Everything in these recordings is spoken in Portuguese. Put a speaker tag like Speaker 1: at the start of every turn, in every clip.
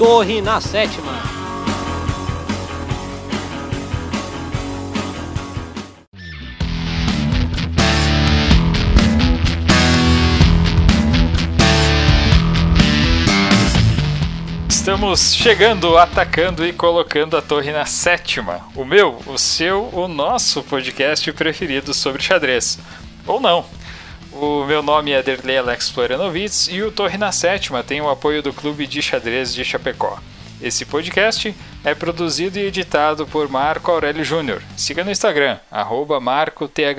Speaker 1: Torre na Sétima.
Speaker 2: Estamos chegando, atacando e colocando a torre na sétima. O meu, o seu, o nosso podcast preferido sobre xadrez. Ou não. O meu nome é Derlei Alex Florianovitz e o Torre na Sétima tem o apoio do Clube de Xadrez de Chapecó. Esse podcast é produzido e editado por Marco Aurélio Júnior. Siga no Instagram, arroba MarcoTHE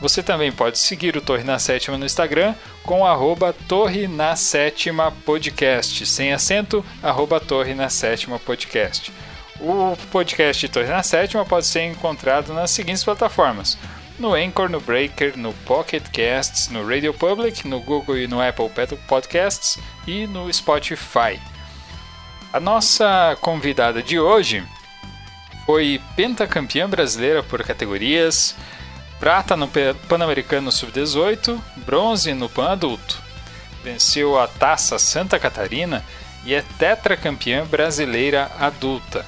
Speaker 2: Você também pode seguir o Torre na Sétima no Instagram com arroba Torre na Sétima Podcast, sem acento, arroba Torre na Sétima Podcast. O podcast Torre na Sétima pode ser encontrado nas seguintes plataformas no Anchor, no Breaker, no Pocket Casts, no Radio Public, no Google e no Apple Podcasts e no Spotify. A nossa convidada de hoje foi pentacampeã brasileira por categorias, prata no Pan-Americano Sub-18, bronze no Pan Adulto. Venceu a Taça Santa Catarina e é tetracampeã brasileira adulta.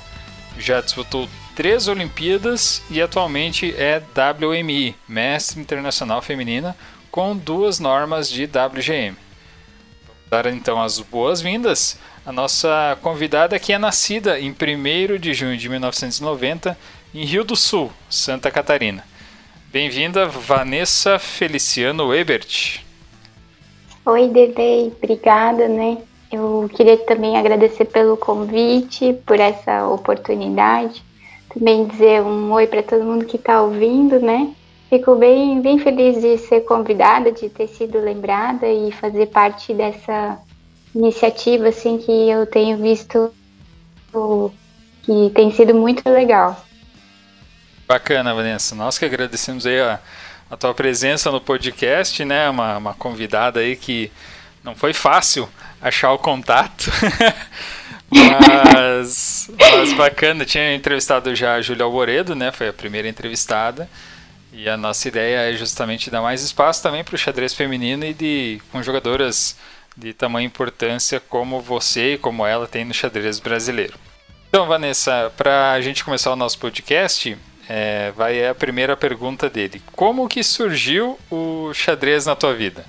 Speaker 2: Já disputou três Olimpíadas e atualmente é WMI, Mestre Internacional Feminina, com duas normas de WGM. Vamos dar então as boas-vindas à nossa convidada que é nascida em 1 de junho de 1990 em Rio do Sul, Santa Catarina. Bem-vinda, Vanessa Feliciano Ebert.
Speaker 3: Oi, Dede, obrigada, né? Eu queria também agradecer pelo convite, por essa oportunidade também dizer um oi para todo mundo que está ouvindo, né? Fico bem, bem feliz de ser convidada, de ter sido lembrada e fazer parte dessa iniciativa, assim, que eu tenho visto que tem sido muito legal.
Speaker 2: Bacana, Vanessa. Nós que agradecemos aí a, a tua presença no podcast, né? Uma, uma convidada aí que não foi fácil achar o contato. Mas, mas bacana, tinha entrevistado já a Júlia Alboredo, né? Foi a primeira entrevistada. E a nossa ideia é justamente dar mais espaço também para o xadrez feminino e de com jogadoras de tamanha importância como você e como ela tem no xadrez brasileiro. Então, Vanessa, para a gente começar o nosso podcast, é, vai a primeira pergunta dele. Como que surgiu o xadrez na tua vida?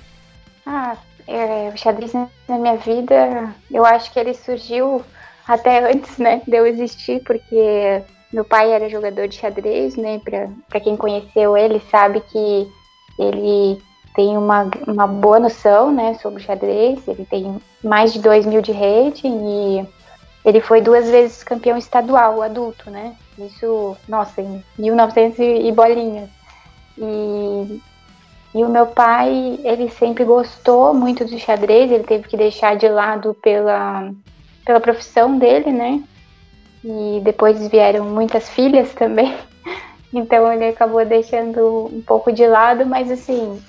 Speaker 3: Ah, é, o xadrez na minha vida, eu acho que ele surgiu até antes, né, de eu existir, porque meu pai era jogador de xadrez, né, para quem conheceu ele sabe que ele tem uma, uma boa noção, né, sobre xadrez, ele tem mais de 2 mil de rede e ele foi duas vezes campeão estadual, adulto, né, isso, nossa, em 1900 e bolinhas. E e o meu pai, ele sempre gostou muito do xadrez, ele teve que deixar de lado pela, pela profissão dele, né? E depois vieram muitas filhas também. Então ele acabou deixando um pouco de lado, mas assim,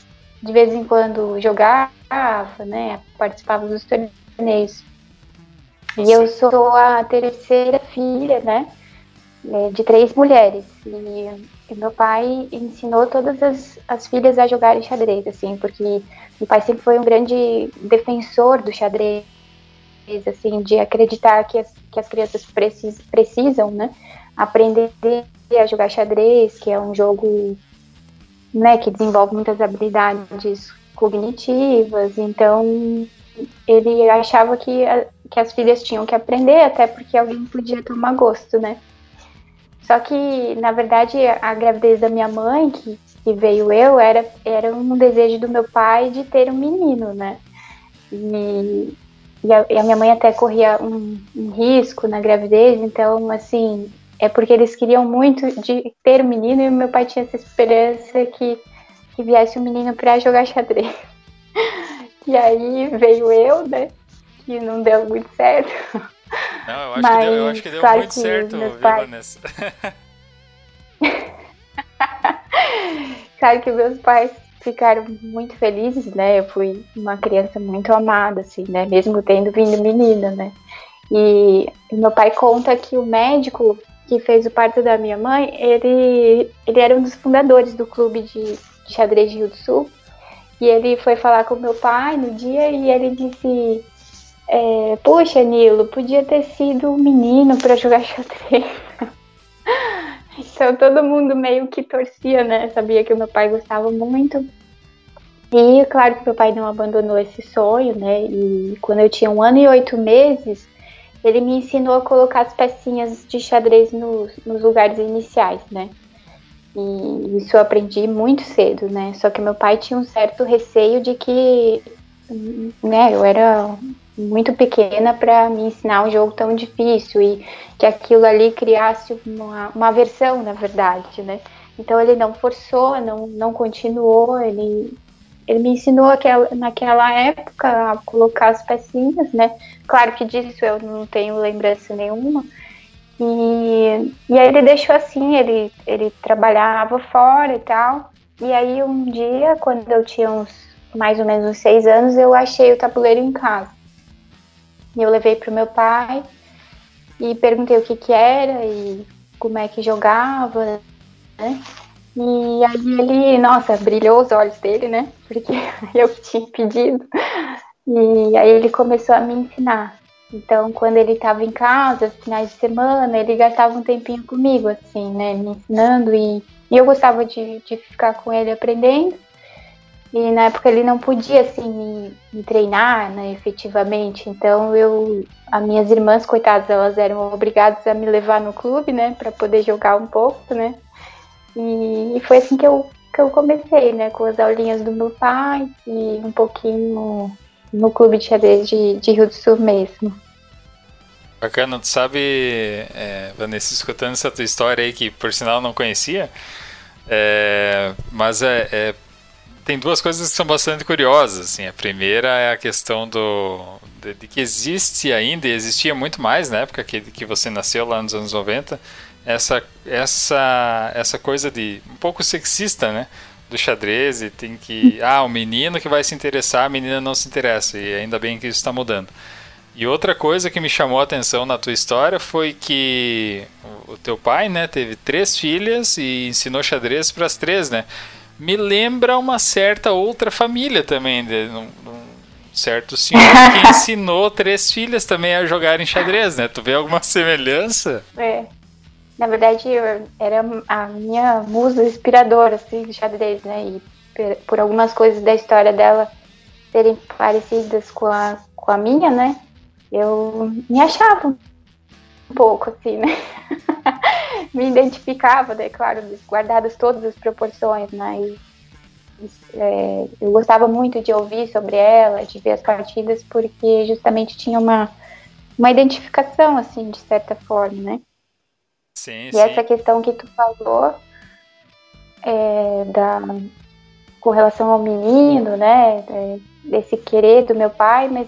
Speaker 3: de vez em quando jogava, né? Participava dos torneios. E eu sou a terceira filha, né? É, de três mulheres. E, e, meu pai ensinou todas as, as filhas a jogarem xadrez, assim, porque meu pai sempre foi um grande defensor do xadrez, assim, de acreditar que as, que as crianças precis, precisam, né, aprender a jogar xadrez, que é um jogo, né, que desenvolve muitas habilidades cognitivas, então ele achava que, a, que as filhas tinham que aprender, até porque alguém podia tomar gosto, né. Só que, na verdade, a gravidez da minha mãe, que, que veio eu, era, era um desejo do meu pai de ter um menino, né? E, e, a, e a minha mãe até corria um, um, risco na gravidez, então, assim, é porque eles queriam muito de ter um menino e meu pai tinha essa esperança que, que viesse um menino para jogar xadrez. E aí veio eu, né? Que não deu muito certo.
Speaker 2: Não, eu acho, Mas, que, deu, eu acho que deu claro muito que certo, viu, pai... Vanessa?
Speaker 3: claro que meus pais ficaram muito felizes, né? Eu fui uma criança muito amada, assim, né? Mesmo tendo vindo menina, né? E meu pai conta que o médico que fez o parto da minha mãe, ele, ele era um dos fundadores do clube de, de xadrez de Rio do Sul. E ele foi falar com meu pai no dia e ele disse é, Poxa, Nilo, podia ter sido um menino para jogar xadrez. Então todo mundo meio que torcia, né? Sabia que o meu pai gostava muito. E claro que meu pai não abandonou esse sonho, né? E quando eu tinha um ano e oito meses, ele me ensinou a colocar as pecinhas de xadrez nos, nos lugares iniciais, né? E isso eu aprendi muito cedo, né? Só que meu pai tinha um certo receio de que, né, eu era muito pequena para me ensinar um jogo tão difícil e que aquilo ali criasse uma, uma aversão, na verdade, né? Então ele não forçou, não, não continuou, ele, ele me ensinou aquela, naquela época a colocar as pecinhas, né? Claro que disso eu não tenho lembrança nenhuma. E, e aí ele deixou assim, ele, ele trabalhava fora e tal. E aí um dia, quando eu tinha uns mais ou menos uns seis anos, eu achei o tabuleiro em casa. E eu levei para o meu pai e perguntei o que que era e como é que jogava, né? E aí ele, nossa, brilhou os olhos dele, né? Porque eu tinha pedido. E aí ele começou a me ensinar. Então, quando ele estava em casa, finais de semana, ele gastava um tempinho comigo, assim, né? Me ensinando e, e eu gostava de, de ficar com ele aprendendo. E na época ele não podia, assim, me, me treinar, né, efetivamente. Então eu, as minhas irmãs, coitadas, elas eram obrigadas a me levar no clube, né, para poder jogar um pouco, né. E, e, foi assim que eu, que eu comecei, né, com as aulinhas do meu pai e um pouquinho no, clube de xadrez de, de Rio do Sul mesmo.
Speaker 2: Bacana, tu sabe, é, Vanessa, escutando essa tua história aí, que por sinal não conhecia, é, mas é, é tem duas coisas que são bastante curiosas. Assim. A primeira é a questão do, de, de, que existe ainda, e existia muito mais na época que, que você nasceu lá nos anos 90, essa, essa, essa coisa de um pouco sexista, né? Do xadrez e tem que. Ah, o menino que vai se interessar, a menina não se interessa. E ainda bem que isso está mudando. E outra coisa que me chamou a atenção na tua história foi que o teu pai, né, teve três filhas e ensinou xadrez para as três, né? Me lembra uma certa outra família também, de um, um certo senhor que ensinou três filhas também a jogarem xadrez, né? Tu vê alguma semelhança?
Speaker 3: É. Na verdade, era a minha musa inspiradora, assim, de xadrez, né? E por algumas coisas da história dela serem parecidas com a, com a minha, né? Eu me achava um pouco, assim, né? me identificava, né, claro, guardadas todas as proporções, né, e, é, eu gostava muito de ouvir sobre ela, de ver as partidas, porque justamente tinha uma, uma identificação, assim, de certa forma, né.
Speaker 2: Sim,
Speaker 3: e
Speaker 2: sim.
Speaker 3: essa questão que tu falou é, da, com relação ao menino, né, é, desse querer do meu pai, mas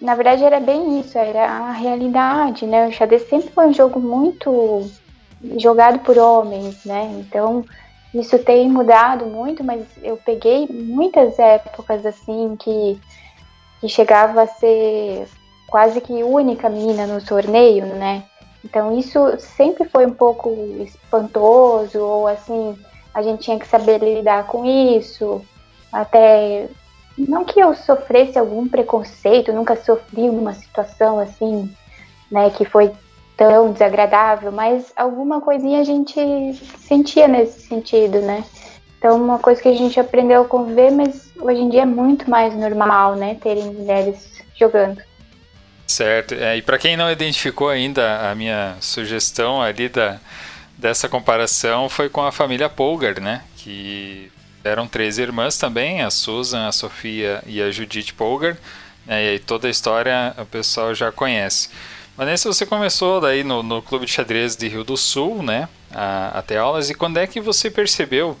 Speaker 3: na verdade era bem isso, era a realidade, né? O xadrez sempre foi um jogo muito jogado por homens, né? Então isso tem mudado muito, mas eu peguei muitas épocas assim que, que chegava a ser quase que única menina no torneio, né? Então isso sempre foi um pouco espantoso, ou assim, a gente tinha que saber lidar com isso. Até não que eu sofresse algum preconceito, nunca sofri uma situação assim, né, que foi tão desagradável, mas alguma coisinha a gente sentia nesse sentido, né? Então, uma coisa que a gente aprendeu a conviver, mas hoje em dia é muito mais normal, né? Terem mulheres jogando.
Speaker 2: Certo. É, e para quem não identificou ainda a minha sugestão ali da, dessa comparação foi com a família Polgar, né? Que eram três irmãs também, a Susan, a Sofia e a Judith Polgar. Né? E toda a história o pessoal já conhece. Vanessa, você começou daí no, no Clube de Xadrez de Rio do Sul, né? A, a ter aulas. E quando é que você percebeu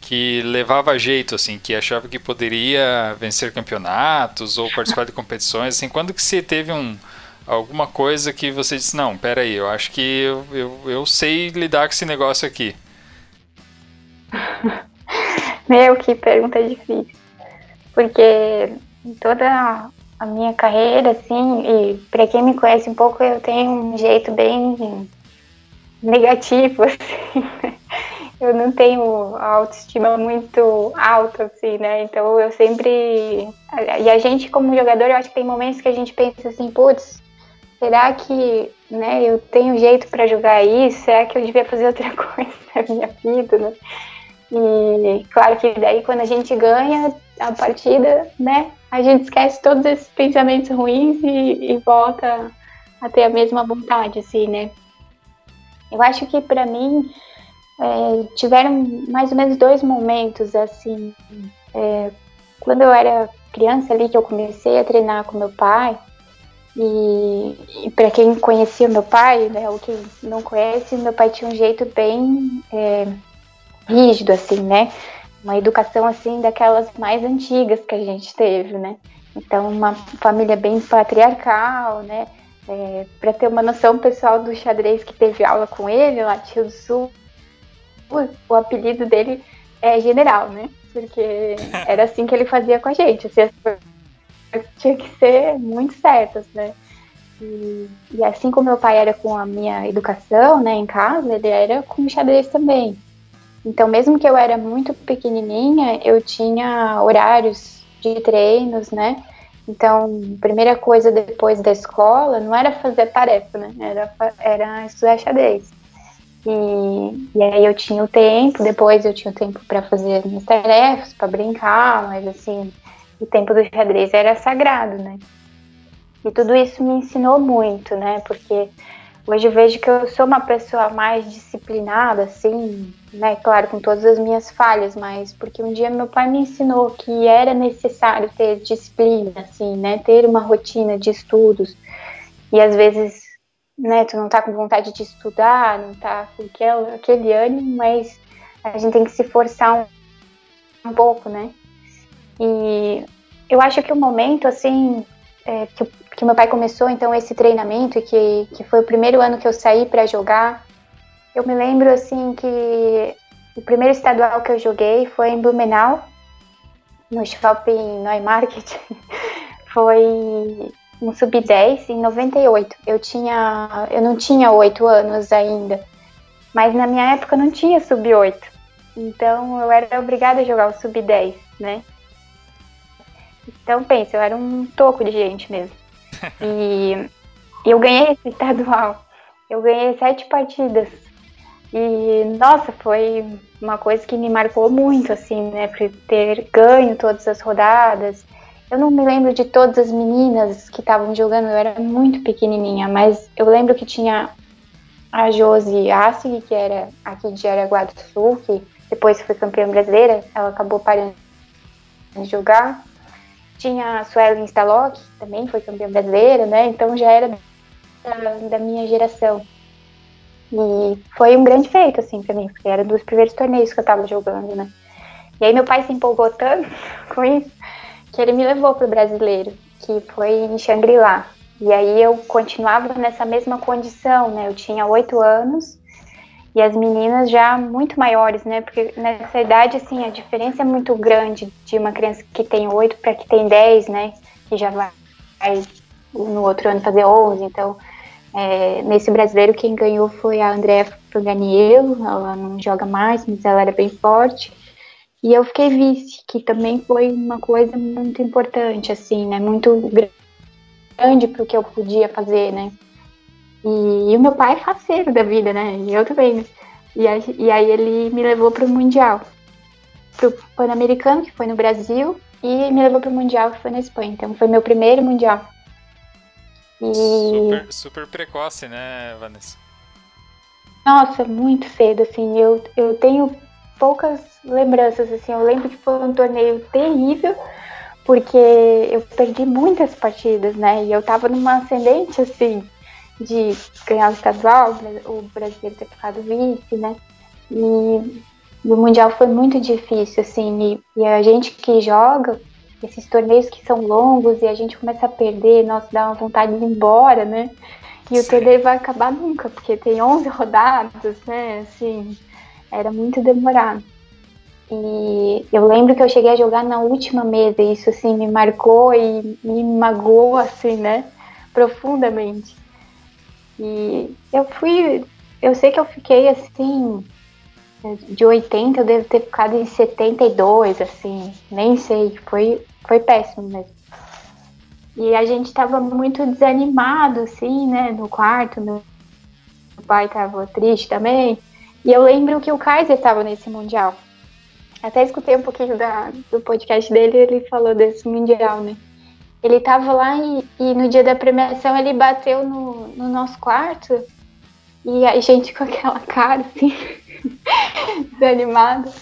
Speaker 2: que levava jeito, assim, que achava que poderia vencer campeonatos ou participar de competições? Assim, quando que você teve um, alguma coisa que você disse, não, peraí, eu acho que eu, eu, eu sei lidar com esse negócio aqui?
Speaker 3: Meu, que pergunta difícil. Porque toda a minha carreira, assim, e para quem me conhece um pouco, eu tenho um jeito bem negativo, assim. eu não tenho a autoestima muito alta, assim, né? Então eu sempre. E a gente, como jogador, eu acho que tem momentos que a gente pensa assim, putz, será que né, eu tenho jeito para jogar isso? Será que eu devia fazer outra coisa na minha vida, né? E claro que daí quando a gente ganha a partida, né, a gente esquece todos esses pensamentos ruins e, e volta a ter a mesma vontade, assim, né? Eu acho que para mim é, tiveram mais ou menos dois momentos, assim, é, quando eu era criança ali que eu comecei a treinar com meu pai e, e para quem conhecia meu pai, né, ou quem não conhece, meu pai tinha um jeito bem é, rígido, assim, né? Uma educação, assim, daquelas mais antigas que a gente teve, né? Então, uma família bem patriarcal, né? É, para ter uma noção, pessoal do xadrez que teve aula com ele, lá Tio do Sul, o, o apelido dele é General, né? Porque era assim que ele fazia com a gente. Assim, as coisas tinha que ser muito certas, né? E, e, assim como meu pai era com a minha educação, né, em casa, ele era com o xadrez também. Então, mesmo que eu era muito pequenininha, eu tinha horários de treinos, né? Então, primeira coisa depois da escola não era fazer tarefa, né? Era, era estudar xadrez. E, e aí eu tinha o tempo, depois eu tinha o tempo para fazer minhas tarefas, para brincar, mas assim, o tempo do xadrez era sagrado, né? E tudo isso me ensinou muito, né? Porque hoje vejo que eu sou uma pessoa mais disciplinada, assim, né? Claro, com todas as minhas falhas, mas porque um dia meu pai me ensinou que era necessário ter disciplina, assim, né? Ter uma rotina de estudos. E às vezes, né, tu não tá com vontade de estudar, não tá com aquele, aquele ânimo, mas a gente tem que se forçar um, um pouco, né? E eu acho que o momento, assim, é, que, que meu pai começou, então, esse treinamento, e que, que foi o primeiro ano que eu saí para jogar, eu me lembro, assim, que o primeiro estadual que eu joguei foi em Blumenau, no shopping Neumarkt. foi um sub-10 em 98. Eu tinha, eu não tinha 8 anos ainda, mas na minha época não tinha sub-8. Então eu era obrigada a jogar o sub-10, né? Então pensa, eu era um toco de gente mesmo. E eu ganhei esse estadual. Eu ganhei sete partidas. E nossa, foi uma coisa que me marcou muito, assim, né? Por ter ganho todas as rodadas. Eu não me lembro de todas as meninas que estavam jogando, eu era muito pequenininha, mas eu lembro que tinha a Josi Assig, que era aqui de Araguá do Sul, que depois foi campeã brasileira, ela acabou parando de jogar. Tinha a Suelen Stalock, também foi campeã brasileira, né? Então já era da, da, minha geração. E foi um grande feito, assim, pra mim, porque era dos primeiros torneios que eu tava jogando, né? E aí meu pai se empolgou tanto com isso que ele me levou pro brasileiro, que foi em Xangri-Lá. E aí eu continuava nessa mesma condição, né? Eu tinha oito anos e as meninas já muito maiores, né? Porque nessa idade, assim, a diferença é muito grande de uma criança que tem 8 para que tem 10, né? Que já vai no outro ano fazer 11. Então, é, nesse brasileiro, quem ganhou foi a Andréa Franganiello. Ela não joga mais, mas ela era bem forte. E eu fiquei vice, que também foi uma coisa muito importante, assim, né? Muito grande para o que eu podia fazer, né? E, e, o meu pai é faceiro da vida, né? E eu também. Né? E, aí, e aí ele me levou para o Mundial. Para o Pan-Americano, que foi no Brasil, e me levou para o Mundial, que foi na Espanha. Então foi meu primeiro Mundial.
Speaker 2: E... Super, super precoce, né, Vanessa?
Speaker 3: Nossa, muito cedo, assim. Eu, eu tenho poucas lembranças, assim. Eu lembro que foi um torneio terrível, porque eu perdi muitas partidas, né? E eu tava numa ascendente, assim, de ganhar o estadual, o brasileiro ter ficado vice, né? E, o Mundial foi muito difícil, assim, e, e, a gente que joga esses torneios que são longos e a gente começa a perder, nossa, dá uma vontade de ir embora, né? E o torneio vai acabar nunca, porque tem 11 rodadas, né? Assim, era muito demorado. E eu lembro que eu cheguei a jogar na última mesa, e isso assim me marcou e me magoou assim, né? Profundamente. E eu fui, eu sei que eu fiquei assim, de 80 eu devo ter ficado em 72, assim, nem sei, foi, foi péssimo mesmo. E a gente tava muito desanimado, assim, né, no quarto, meu pai tava triste também. E eu lembro que o Kaiser tava nesse Mundial. Até escutei um pouquinho da, do podcast dele ele falou desse Mundial, né? Ele tava lá e, e no dia da premiação ele bateu no, no nosso quarto e a gente com aquela cara assim, desanimada.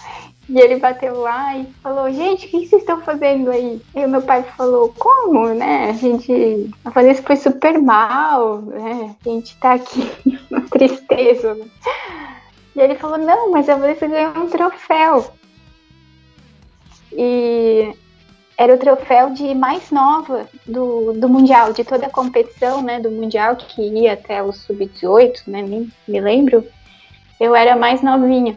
Speaker 3: E ele bateu lá e falou, gente, o que vocês estão fazendo aí? E o meu pai falou, como, né? A gente. A Vanessa foi super mal, né? A gente tá aqui, uma tristeza. E ele falou, não, mas a Vanessa ganhou um troféu. E era o troféu de mais nova do, do Mundial, de toda a competição, né, do Mundial, que ia até o Sub-18, né, me, me lembro, eu era mais novinha.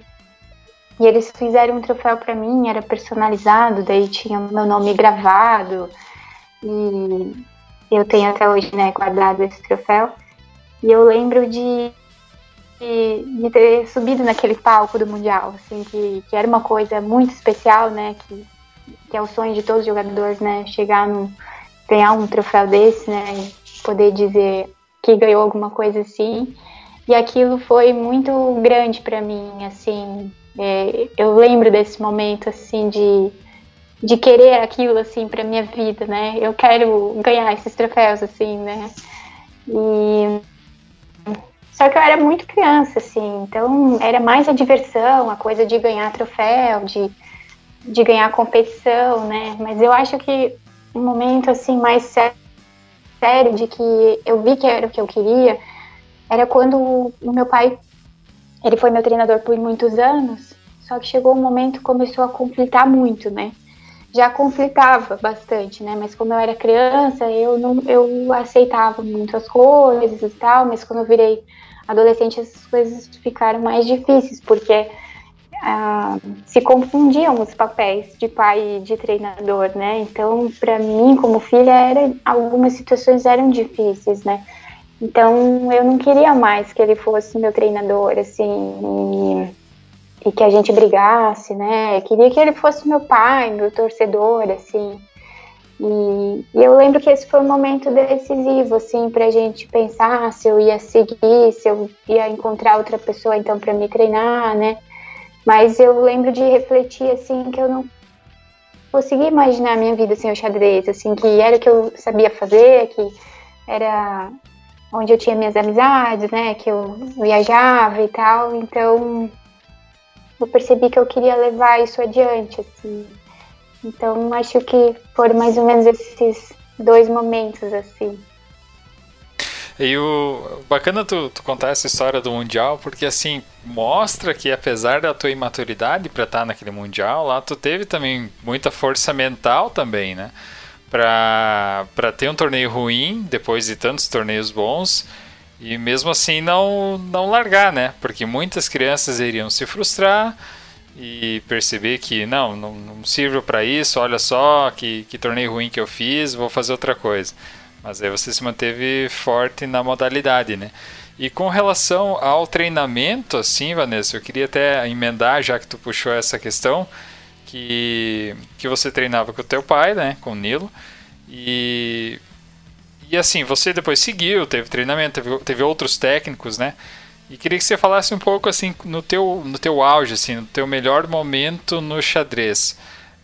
Speaker 3: E eles fizeram um troféu para mim, era personalizado, daí tinha meu nome gravado, e eu tenho até hoje, né, guardado esse troféu. E eu lembro de, de, de ter subido naquele palco do Mundial, assim, que, que era uma coisa muito especial, né, que que é o sonho de todos os jogadores, né? Chegar no ganhar um troféu desse, né? Poder dizer que ganhou alguma coisa assim. E aquilo foi muito grande para mim, assim. É, eu lembro desse momento, assim, de, de querer aquilo, assim, para minha vida, né? Eu quero ganhar esses troféus, assim, né? E só que eu era muito criança, assim, então era mais a diversão, a coisa de ganhar troféu, de de ganhar competição, né? Mas eu acho que um momento assim mais sério de que eu vi que era o que eu queria era quando o meu pai ele foi meu treinador por muitos anos, só que chegou um momento começou a conflitar muito, né? Já conflitava bastante, né? Mas como eu era criança, eu não eu aceitava muitas coisas e tal, mas quando eu virei adolescente, essas coisas ficaram mais difíceis, porque ah, se confundiam os papéis de pai e de treinador, né? Então, para mim, como filha, era, algumas situações eram difíceis, né? Então, eu não queria mais que ele fosse meu treinador, assim, e, e que a gente brigasse, né? Eu queria que ele fosse meu pai, meu torcedor, assim. E, e, eu lembro que esse foi um momento decisivo, assim, pra gente pensar se eu ia seguir, se eu ia encontrar outra pessoa, então, para me treinar, né? Mas eu lembro de refletir, assim, que eu não conseguia imaginar a minha vida sem o xadrez, assim, que era o que eu sabia fazer, que era onde eu tinha minhas amizades, né, que eu viajava e tal, então eu percebi que eu queria levar isso adiante, assim. Então acho que foram mais ou menos esses dois momentos, assim.
Speaker 2: E o bacana tu, tu, contar essa história do Mundial, porque assim, mostra que apesar da tua imaturidade para estar tá naquele Mundial, lá tu teve também muita força mental também, né? Pra ter um torneio ruim, depois de tantos torneios bons, e mesmo assim não, não largar, né? Porque muitas crianças iriam se frustrar e perceber que não, não, não sirvo para isso, olha só que, que torneio ruim que eu fiz, vou fazer outra coisa. Mas aí você se manteve forte na modalidade, né? E com relação ao treinamento, assim, Vanessa, eu queria até emendar, já que tu puxou essa questão, que, que você treinava com o teu pai, né, com o Nilo, e, e assim, você depois seguiu, teve treinamento, teve, teve outros técnicos, né, e queria que você falasse um pouco, assim, no teu, no teu auge, assim, no teu melhor momento no xadrez.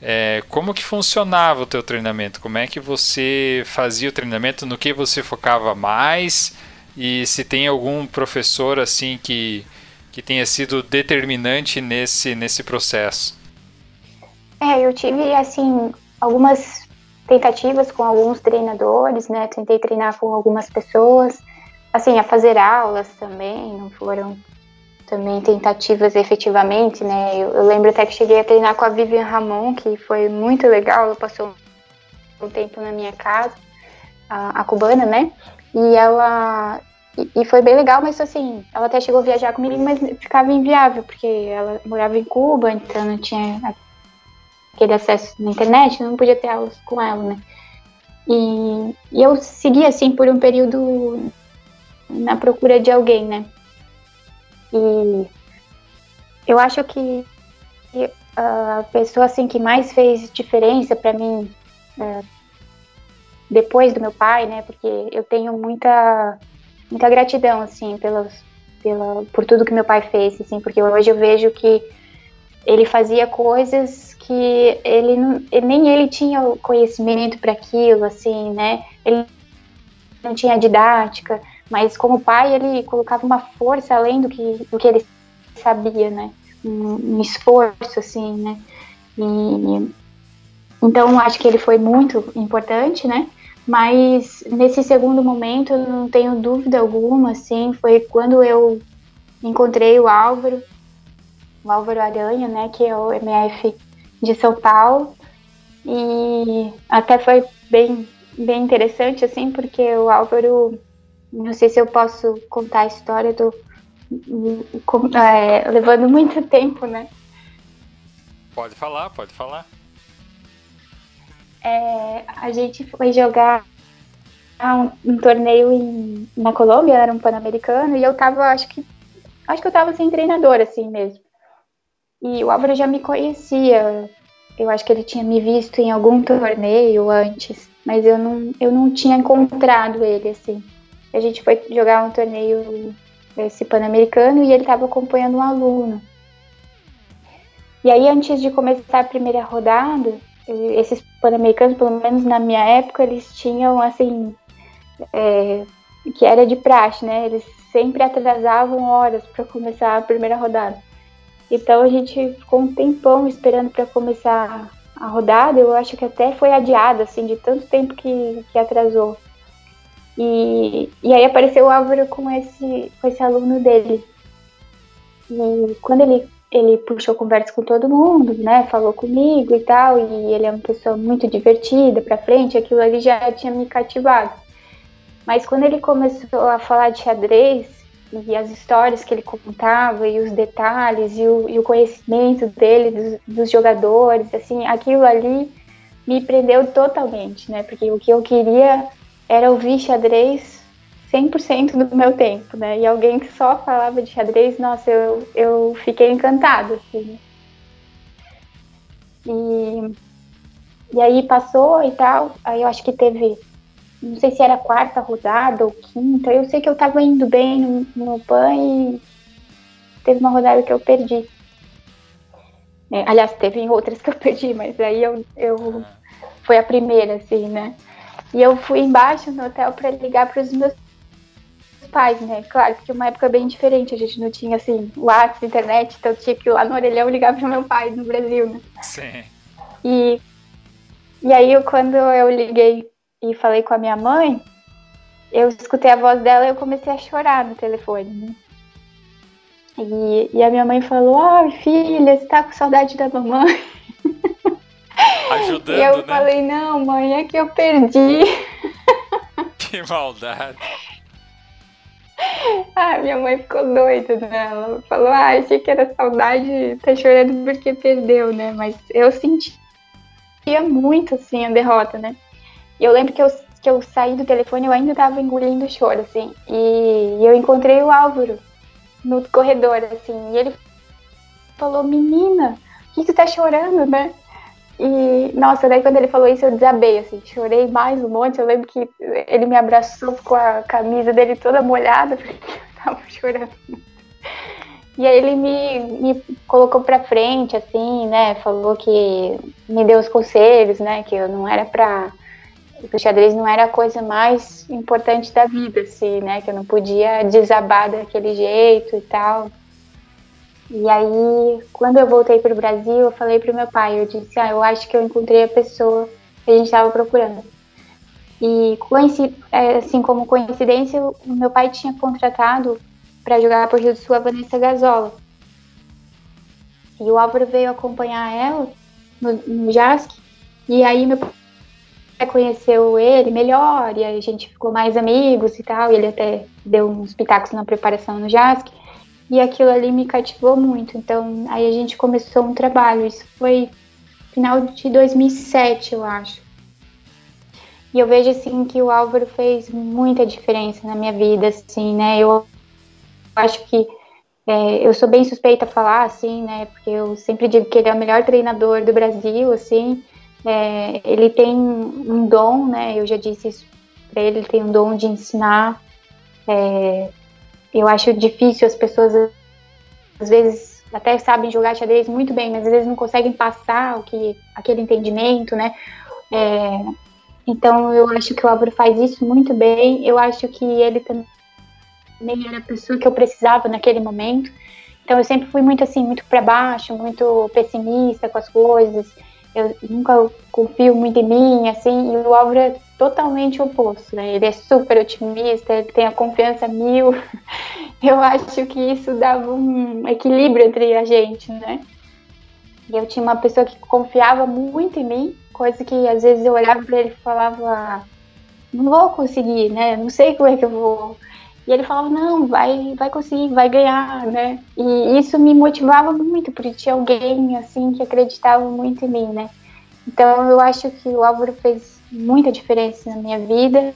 Speaker 2: É, como que funcionava o teu treinamento? Como é que você fazia o treinamento? No que você focava mais? E se tem algum professor assim que, que tenha sido determinante nesse, nesse processo?
Speaker 3: É, eu tive assim algumas tentativas com alguns treinadores, né? Tentei treinar com algumas pessoas, assim, a fazer aulas também, não foram também tentativas efetivamente, né? Eu, eu, lembro até que cheguei a treinar com a Vivian Ramon, que foi muito legal, ela passou um tempo na minha casa, a, a cubana, né? E ela. E, e, foi bem legal, mas assim, ela até chegou a viajar comigo, mas ficava inviável, porque ela morava em Cuba, então não tinha aquele acesso na internet, não podia ter aulas com ela, né? E, e eu segui assim por um período na procura de alguém, né? E eu acho que a pessoa assim que mais fez diferença para mim é, depois do meu pai, né? Porque eu tenho muita muita gratidão assim pelos pela, por tudo que meu pai fez, assim, porque hoje eu vejo que ele fazia coisas que ele, nem ele tinha conhecimento para aquilo, assim, né? Ele não tinha didática, mas como pai ele colocava uma força além do que, do que ele sabia, né? Um, um esforço, assim, né? E, então acho que ele foi muito importante, né? Mas nesse segundo momento, não tenho dúvida alguma, assim, foi quando eu encontrei o Álvaro, o Álvaro Aranha, né, que é o MF de São Paulo, e até foi bem, bem interessante, assim, porque o Álvaro, não sei se eu posso contar a história do é, levando muito tempo, né?
Speaker 2: Pode falar, pode falar
Speaker 3: é, a gente foi jogar um, um torneio em, na Colômbia, era um pan-americano, e eu tava, acho que, acho que eu tava sem treinador, assim mesmo. E o Álvaro já me conhecia, eu acho que ele tinha me visto em algum torneio antes, mas eu não, eu não tinha encontrado ele, assim. A gente foi jogar um torneio esse pan-americano e ele estava acompanhando um aluno. E aí, antes de começar a primeira rodada, esses pan-americanos, pelo menos na minha época, eles tinham assim. É, que era de praxe, né? Eles sempre atrasavam horas para começar a primeira rodada. Então a gente ficou um tempão esperando para começar a rodada. Eu acho que até foi adiada, assim, de tanto tempo que, que atrasou. E, e aí apareceu o Álvaro com esse, com esse aluno dele. E quando ele ele puxou conversa com todo mundo, né? Falou comigo e tal, e ele é uma pessoa muito divertida, pra frente, aquilo ali já tinha me cativado. Mas quando ele começou a falar de xadrez e as histórias que ele contava e os detalhes e o, e o conhecimento dele dos, dos, jogadores, assim, aquilo ali me prendeu totalmente, né? Porque o que eu queria era ouvir xadrez 100% do meu tempo, né? E alguém que só falava de xadrez, nossa, eu, eu fiquei encantada, assim. E, e aí passou e tal, aí eu acho que teve, não sei se era quarta rodada ou quinta, eu sei que eu tava indo bem no, no PAN e teve uma rodada que eu perdi. É, aliás, teve outras que eu perdi, mas aí eu, eu foi a primeira, assim, né? E eu fui embaixo no hotel para ligar para os meus pais, né? Claro, porque uma época bem diferente, a gente não tinha assim, WhatsApp, internet, então eu tinha que ir lá no orelhão ligar pro meu pai no Brasil, né?
Speaker 2: Sim.
Speaker 3: E, e aí quando eu liguei e falei com a minha mãe, eu escutei a voz dela e eu comecei a chorar no telefone, né? E, e a minha mãe falou, ah, filha, você tá com saudade da mamãe?
Speaker 2: Ajudando,
Speaker 3: e eu
Speaker 2: né?
Speaker 3: falei, não, mãe, é que eu perdi.
Speaker 2: Que maldade.
Speaker 3: Ah, minha mãe ficou doida, né? Ela falou, ah, achei que era saudade, tá chorando porque perdeu, né? Mas eu sentia muito, assim, a derrota, né? E eu lembro que eu, que eu saí do telefone, eu ainda tava engolindo choro, assim. E, e eu encontrei o Álvaro no corredor, assim, e ele falou, menina, o que você tá chorando, né? E, nossa, daí quando ele falou isso, eu desabei, assim, chorei mais um monte. Eu lembro que ele me abraçou com a camisa dele toda molhada, porque eu tava chorando. E aí ele me, me colocou pra frente, assim, né? Falou que me deu os conselhos, né? Que eu não era pra. Que o xadrez não era a coisa mais importante da vida, assim, né? Que eu não podia desabar daquele jeito e tal. E aí, quando eu voltei para o Brasil, eu falei para o meu pai, eu disse, ah, eu acho que eu encontrei a pessoa que a gente estava procurando. E é, assim como coincidência, o meu pai tinha contratado para jogar por Rio do Sul a Vanessa Gazola. E o Álvaro veio acompanhar ela no, no JASC. E aí meu pai conheceu ele melhor, e a gente ficou mais amigos e tal. E ele até deu uns pitacos na preparação no JASC. E aquilo ali me cativou muito. Então, aí a gente começou um trabalho. Isso foi final de 2007, eu acho. E eu vejo assim que o Álvaro fez muita diferença na minha vida, assim, né? Eu acho que É, eu sou bem suspeita a falar, assim, né? Porque eu sempre digo que ele é o melhor treinador do Brasil, assim. É, ele tem um dom, né? Eu já disse isso para ele, ele tem um dom de ensinar. É, eu acho difícil as pessoas, às vezes, até sabem jogar xadrez muito bem, mas às vezes não conseguem passar o que, aquele entendimento, né? É, então eu acho que o Álvaro faz isso muito bem. Eu acho que ele também era a pessoa que eu precisava naquele momento. Então eu sempre fui muito assim, muito para baixo, muito pessimista com as coisas. Eu nunca confio muito em mim, assim, e o Álvaro é totalmente oposto, né? Ele é super otimista, ele tem a confiança mil. Eu acho que isso dava um equilíbrio entre a gente, né? E eu tinha uma pessoa que confiava muito em mim, coisa que às vezes eu olhava para ele e falava, não vou conseguir, né? Não sei como é que eu vou e ele falava, não, vai, vai conseguir, vai ganhar, né? E isso me motivava muito, porque tinha alguém, assim, que acreditava muito em mim, né? Então eu acho que o Álvaro fez muita diferença na minha vida.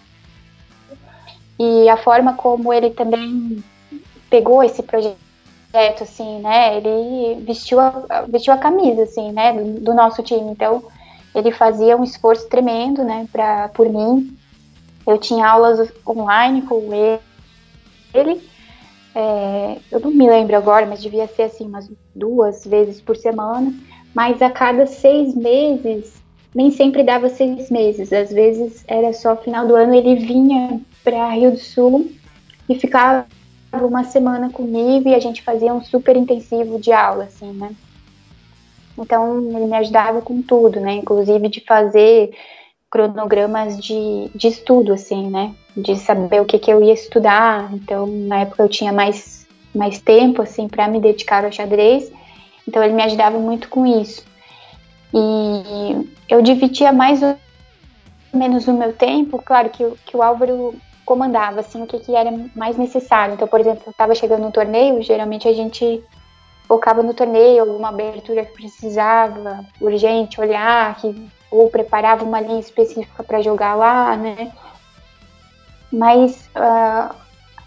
Speaker 3: E a forma como ele também pegou esse projeto, assim, né? Ele vestiu a, vestiu a camisa, assim, né? Do, do nosso time. Então ele fazia um esforço tremendo, né? Pra, por mim. Eu tinha aulas online com ele ele. É, eu não me lembro agora, mas devia ser assim umas duas vezes por semana. Mas a cada seis meses, nem sempre dava seis meses. Às vezes era só final do ano. Ele vinha para Rio do Sul e ficava uma semana comigo e a gente fazia um super intensivo de aula, assim, né? Então ele me ajudava com tudo, né? Inclusive de fazer cronogramas de, de estudo, assim, né? De saber o que, que eu ia estudar. Então, na época eu tinha mais, mais tempo, assim, para me dedicar ao xadrez. Então, ele me ajudava muito com isso. E eu dividia mais ou menos o meu tempo, claro que, que o Álvaro comandava, assim, o que, que era mais necessário. Então, por exemplo, eu estava chegando no torneio, geralmente a gente focava no torneio, alguma abertura que precisava, urgente, olhar, que ou preparava uma linha específica para jogar lá, né? Mas uh,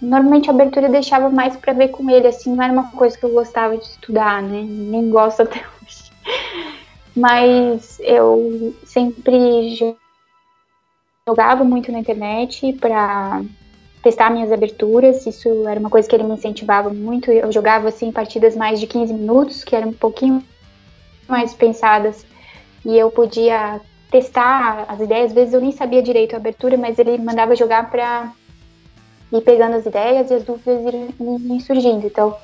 Speaker 3: normalmente a abertura eu deixava mais para ver com ele, assim, não era uma coisa que eu gostava de estudar, né? Nem gosto até hoje. Mas eu sempre jogava muito na internet para testar minhas aberturas, isso era uma coisa que ele me incentivava muito. Eu jogava assim partidas mais de 15 minutos, que eram um pouquinho mais pensadas e eu podia testar as ideias. Às vezes eu nem sabia direito a abertura, mas ele mandava jogar para ir pegando as ideias e as dúvidas irem surgindo. Então,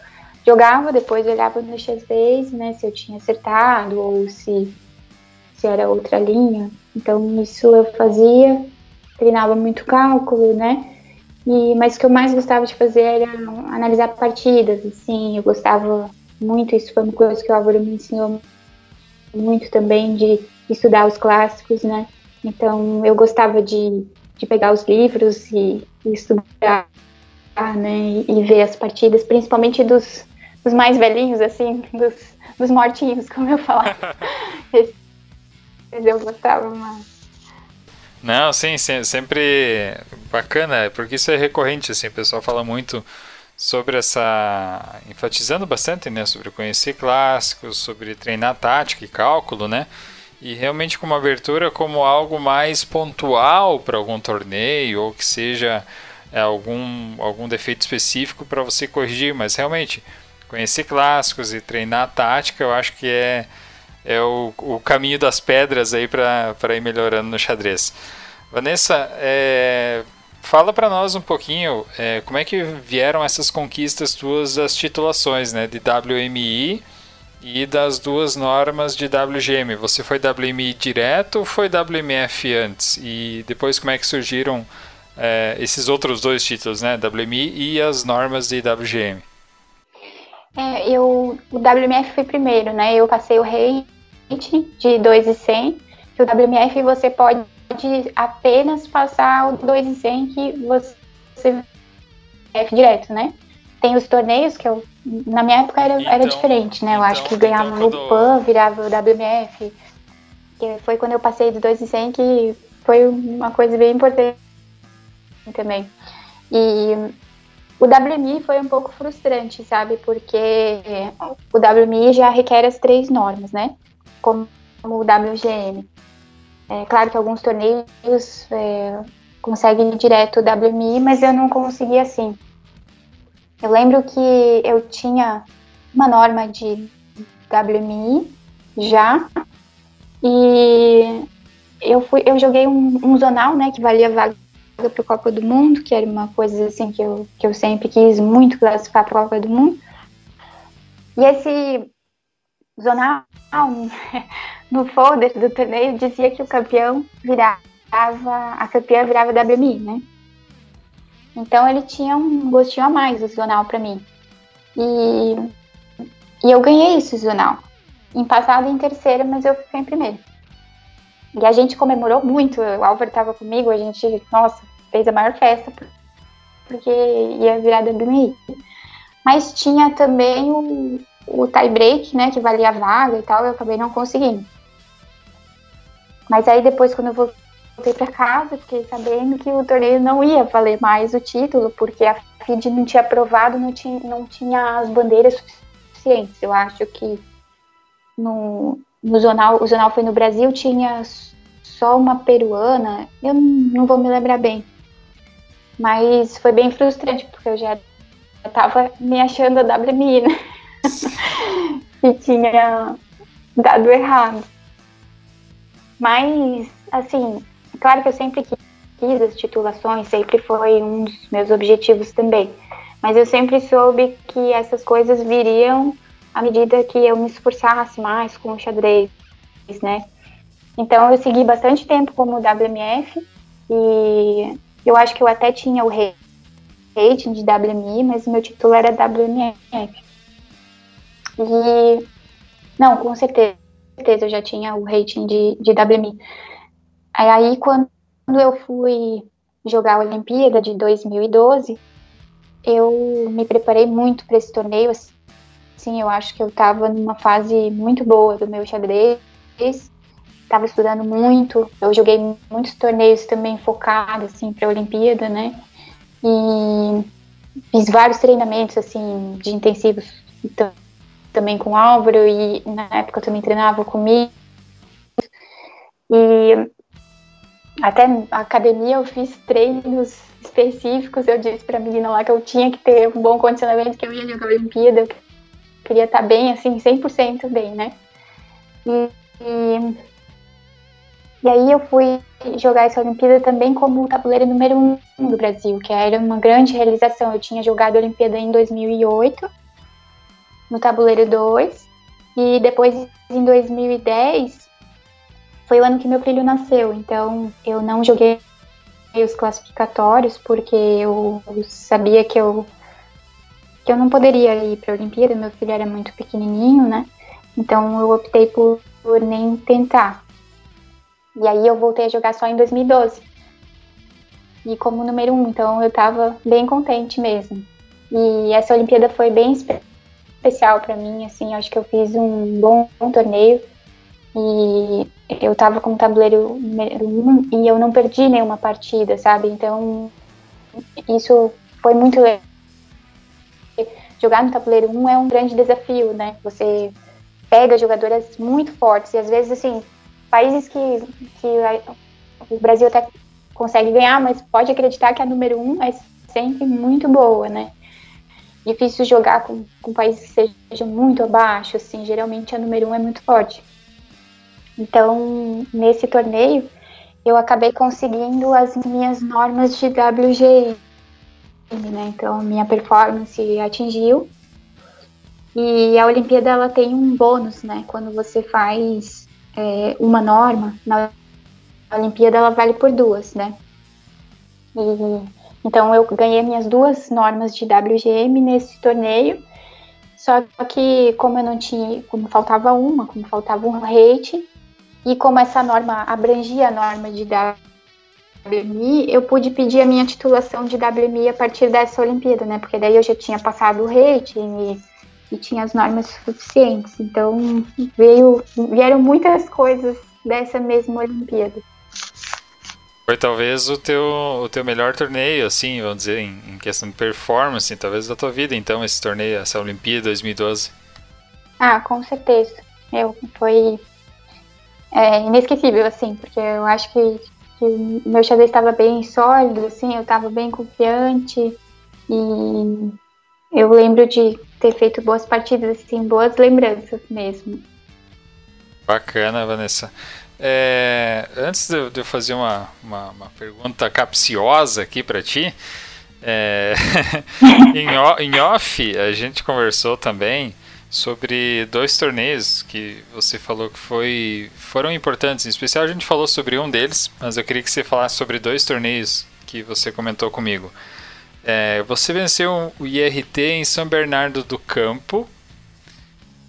Speaker 3: jogava, depois olhava no X-Base, né, se eu tinha acertado ou se, se era outra linha. Então, isso eu fazia, treinava muito cálculo, né, e, mas o que eu mais gostava de fazer era analisar partidas, assim, eu gostava muito, isso foi uma coisa que o Álvaro me ensinou muito também de estudar os clássicos, né? Então eu gostava de, de pegar os livros e, e estudar, né? E, e, ver as partidas, principalmente dos, dos mais velhinhos, assim, dos, dos mortinhos, como eu falava. eu gostava mais.
Speaker 2: Não, sim, sempre bacana, porque isso é recorrente, assim, o pessoal fala muito sobre essa enfatizando bastante, né, sobre conhecer clássicos, sobre treinar tática e cálculo, né? E realmente como abertura como algo mais pontual para algum torneio ou que seja é, algum algum defeito específico para você corrigir, mas realmente conhecer clássicos e treinar tática, eu acho que é é o, o caminho das pedras aí para ir melhorando no xadrez. Vanessa, é, Fala para nós um pouquinho é, como é que vieram essas conquistas tuas das titulações, né, de WMI e das duas normas de WGM. Você foi WMI direto ou foi WMF antes? E depois como é que surgiram é, esses outros dois títulos, né, WMI e as normas de WGM?
Speaker 3: É, eu, o WMF foi primeiro, né? Eu passei o rate de 2 e 100. E o WMF você pode pode apenas passar o 2 em 100 que você F direto, né? Tem os torneios que eu, na minha época era, então, era diferente, né? Eu então, acho que ganhava então, no PAN, virava o WMF. Que foi quando eu passei de 2 em 100 que foi uma coisa bem importante também. E o WMI foi um pouco frustrante, sabe? Porque o WMI já requer as três normas, né? Como o WGM. É claro que alguns torneios é, conseguem direto o WMI, mas eu não consegui assim. Eu lembro que eu tinha uma norma de WMI já e eu fui, eu joguei um, um zonal, né, que valia vaga para o Copa do Mundo, que era uma coisa assim que eu, que eu sempre quis muito classificar para a Copa do Mundo. E esse zonal, no folder do torneio, dizia que o campeão virava, a campeã virava WMI, né? Então ele tinha um gostinho a mais, o zonal, para mim. E, e eu ganhei esse zonal. Em passado em terceira, mas eu fiquei em primeiro. E a gente comemorou muito, o Álvaro estava comigo, a gente, nossa, fez a maior festa, porque ia virar WMI. Mas tinha também o, o tie break, né, que valia a vaga e tal, eu acabei não conseguindo. Mas aí depois, quando eu voltei para casa, fiquei sabendo que o torneio não ia valer mais o título, porque a FID não tinha aprovado, não tinha, não tinha as bandeiras suficientes. Eu acho que no, no Zonal, o Zonal foi no Brasil, tinha só uma peruana, eu não vou me lembrar bem. Mas foi bem frustrante, porque eu já estava me achando a WMI, né? e tinha dado errado. Mas, assim, claro que eu sempre quis as titulações, sempre foi um dos meus objetivos também. Mas eu sempre soube que essas coisas viriam à medida que eu me esforçasse mais com o xadrez, né? Então eu segui bastante tempo como WMF e eu acho que eu até tinha o rating de WMI, mas meu título era WMF. E não, com certeza, eu já tinha o rating de, de WMI. Aí quando eu fui jogar a Olimpíada de 2012, eu me preparei muito para esse torneio, Sim, eu acho que eu estava numa fase muito boa do meu xadrez. Estava estudando muito. Eu joguei muitos torneios também focados assim para a Olimpíada, né? E fiz vários treinamentos assim de intensivos também com o Álvaro e na época eu também treinava comigo. E até a academia eu fiz treinos específicos. Eu disse para a menina lá que eu tinha que ter um bom condicionamento, que eu ia jogar Olimpíada, queria estar bem, assim, 100% bem, né? E, e, e, aí eu fui jogar essa Olimpíada também como tabuleiro número um do Brasil, que era uma grande realização. Eu tinha jogado a Olimpíada em 2008, no tabuleiro 2, e depois em 2010 foi o ano que meu filho nasceu, então eu não joguei os classificatórios porque eu sabia que eu que eu não poderia ir para a Olimpíada, meu filho era muito pequenininho, né? Então eu optei por, por nem tentar. E aí eu voltei a jogar só em 2012. E como número um, então eu estava bem contente mesmo. E essa Olimpíada foi bem especial para mim, assim, acho que eu fiz um bom, bom torneio. E eu estava com o tabuleiro número um e eu não perdi nenhuma partida, sabe? Então isso foi muito legal jogar no tabuleiro 1 é um grande desafio, né? Você pega jogadoras muito fortes e às vezes, assim, países que, que o Brasil até consegue ganhar, mas pode acreditar que a número 1 é sempre muito boa, né? Difícil jogar com, com países que sejam muito abaixo, assim, geralmente a número 1 é muito forte. Então, nesse torneio, eu acabei conseguindo as minhas normas de WGE, né? Então minha performance atingiu. E a Olimpíada ela tem um bônus, né? Quando você faz é, uma norma, na Olimpíada ela vale por duas, né? E, então eu ganhei minhas duas normas de WGM nesse torneio. Só que como eu não tinha, como faltava uma, como faltava um rate, e como essa norma abrangia a norma de WMI, eu pude pedir a minha titulação de WMI a partir dessa Olimpíada, né? Porque daí eu já tinha passado o rating e, e tinha as normas suficientes. Então veio, vieram muitas coisas dessa mesma Olimpíada.
Speaker 2: Foi talvez o teu, o teu melhor torneio, assim, vamos dizer, em, em questão de performance, talvez da tua vida, então, esse torneio, essa Olimpíada 2012.
Speaker 3: Ah, com certeza. Eu, foi é, inesquecível, assim, porque eu acho que, que meu xadrez estava bem sólido, assim, eu estava bem confiante e eu lembro de ter feito boas partidas, assim, boas lembranças mesmo.
Speaker 2: Bacana, Vanessa. É, antes de, eu fazer uma, uma, uma, pergunta capciosa aqui para ti, é, em, em off a gente conversou também sobre dois torneios que você falou que foi, foram importantes. Em especial a gente falou sobre um deles, mas eu queria que você falasse sobre dois torneios que você comentou comigo. É, você venceu o IRT em São Bernardo do Campo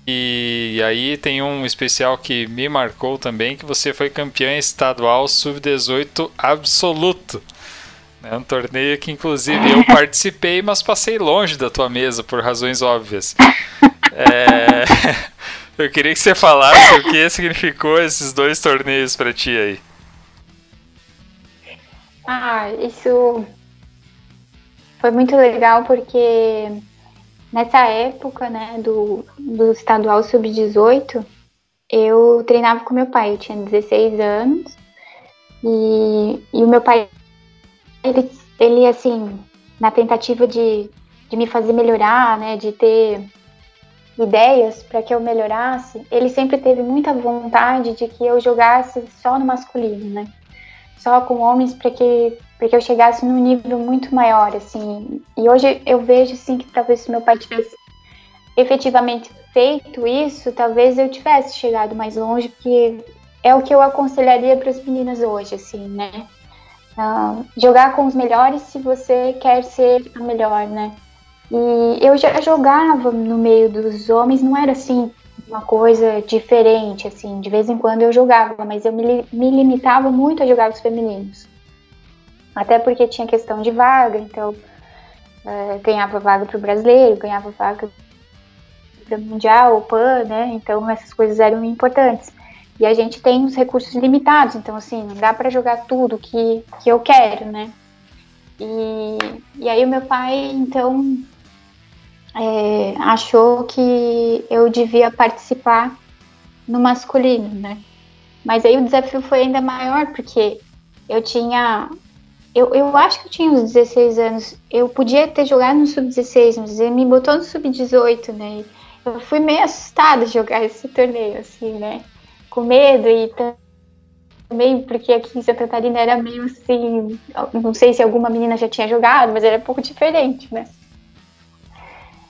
Speaker 2: e aí tem um especial que me marcou também, que você foi campeã estadual sub-18 absoluto. É um torneio que inclusive eu participei, mas passei longe da tua mesa por razões óbvias. É... Eu queria que você falasse o que significou esses dois torneios para ti aí.
Speaker 3: Ah, isso foi muito legal porque Nessa época, né, do, do estadual sub-18, eu treinava com meu pai, eu tinha 16 anos, e, e o meu pai, ele, ele, assim, na tentativa de, de me fazer melhorar, né, de ter ideias para que eu melhorasse, ele sempre teve muita vontade de que eu jogasse só no masculino, né? Só com homens para que porque eu chegasse num nível muito maior, assim. E hoje eu vejo, assim, que talvez se meu pai tivesse efetivamente feito isso, talvez eu tivesse chegado mais longe, porque é o que eu aconselharia para as meninas hoje, assim, né? Uh, jogar com os melhores se você quer ser a melhor, né? E eu já jogava no meio dos homens, não era assim uma coisa diferente, assim, de vez em quando eu jogava, mas eu me, me limitava muito a jogar os femininos. Até porque tinha questão de vaga, então é, ganhava vaga para o brasileiro, ganhava vaga para o Mundial, o PAN, né? Então essas coisas eram importantes. E a gente tem os recursos limitados, então assim, não dá para jogar tudo que, que eu quero, né? E, e aí o meu pai, então, é, achou que eu devia participar no masculino, né? Mas aí o desafio foi ainda maior, porque eu tinha eu, eu acho que eu tinha uns 16 anos. Eu podia ter jogado no sub-16, mas ele me botou no sub-18, né? Eu fui meio assustada de jogar esse torneio, assim, né? Com medo e também porque aqui em Santa Catarina era meio assim. Não sei se alguma menina já tinha jogado, mas era um pouco diferente, né?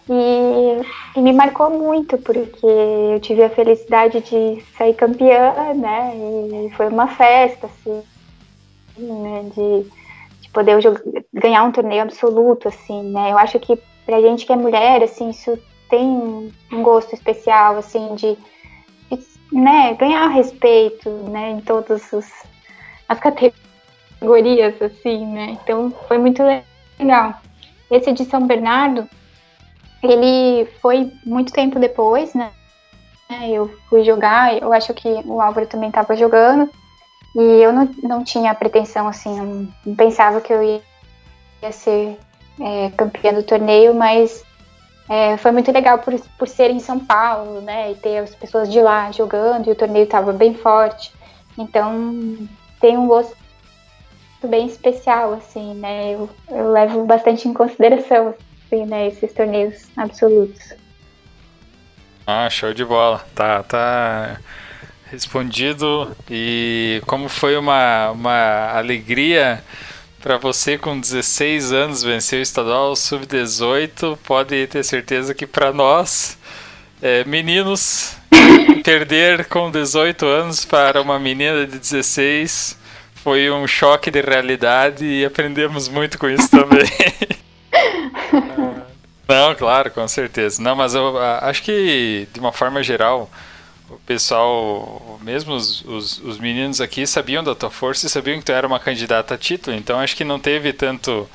Speaker 3: E, e, me marcou muito, porque eu tive a felicidade de sair campeã, né? E foi uma festa, assim, né? De poder ganhar um torneio absoluto, assim, né? Eu acho que pra gente que é mulher, assim, isso tem um gosto especial, assim, de, de né, ganhar respeito, né, em todas os, as categorias, assim, né? Então, foi muito legal. Esse de São Bernardo, ele foi muito tempo depois, né? Eu fui jogar, eu acho que o Álvaro também estava jogando. E eu não, não tinha pretensão, assim, não, não pensava que eu ia, ia ser é, campeã do torneio, mas é, foi muito legal por, por ser em São Paulo, né? E ter as pessoas de lá jogando, e o torneio estava bem forte. Então, tem um gosto bem especial, assim, né? Eu, eu levo bastante em consideração, assim, né? Esses torneios absolutos.
Speaker 2: Ah, show de bola. Tá, tá respondido. E como foi uma, uma alegria para você com 16 anos vencer o estadual sub-18, pode ter certeza que para nós, é, meninos, perder com 18 anos para uma menina de 16 foi um choque de realidade e aprendemos muito com isso também. Não, claro, com certeza. Não, mas eu acho que de uma forma geral o pessoal, mesmo os, os, os, meninos aqui, sabiam da tua força e sabiam que tu era uma candidata a título, então acho que não teve tanto,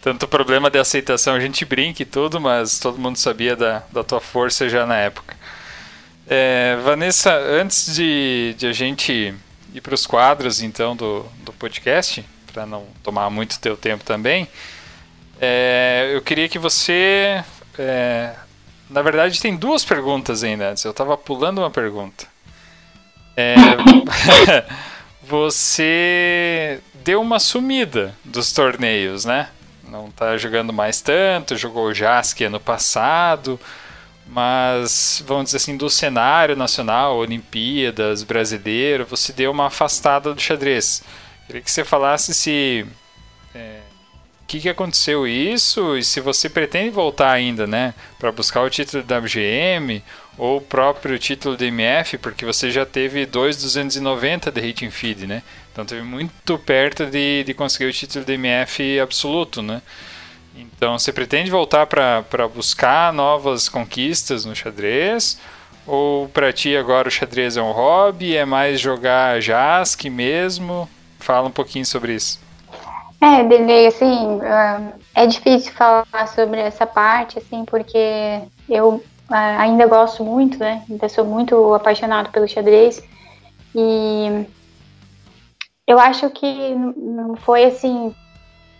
Speaker 2: tanto problema de aceitação. A gente brinca e tudo, mas todo mundo sabia da, da tua força já na época. É, Vanessa, antes de, de a gente ir para os quadros então do, do podcast, para não tomar muito teu tempo também. É, eu queria que você. É, na verdade, tem duas perguntas ainda antes. Eu estava pulando uma pergunta. É, você deu uma sumida dos torneios, né? Não está jogando mais tanto, jogou o Jask ano passado, mas vamos dizer assim, do cenário nacional, Olimpíadas, brasileiro, você deu uma afastada do xadrez. Queria que você falasse se. O que, que aconteceu isso e se você pretende voltar ainda, né, para buscar o título da WGM ou o próprio título do MF, porque você já teve 2,290 de rating feed, né? Então teve muito perto de, de conseguir o título do MF absoluto, né? Então você pretende voltar para buscar novas conquistas no xadrez? Ou para ti agora o xadrez é um hobby? É mais jogar JASC mesmo? Fala um pouquinho sobre isso.
Speaker 3: É, Delei, assim, é difícil falar sobre essa parte, assim, porque eu ainda gosto muito, né? Ainda sou muito apaixonado pelo xadrez. E eu acho que não foi assim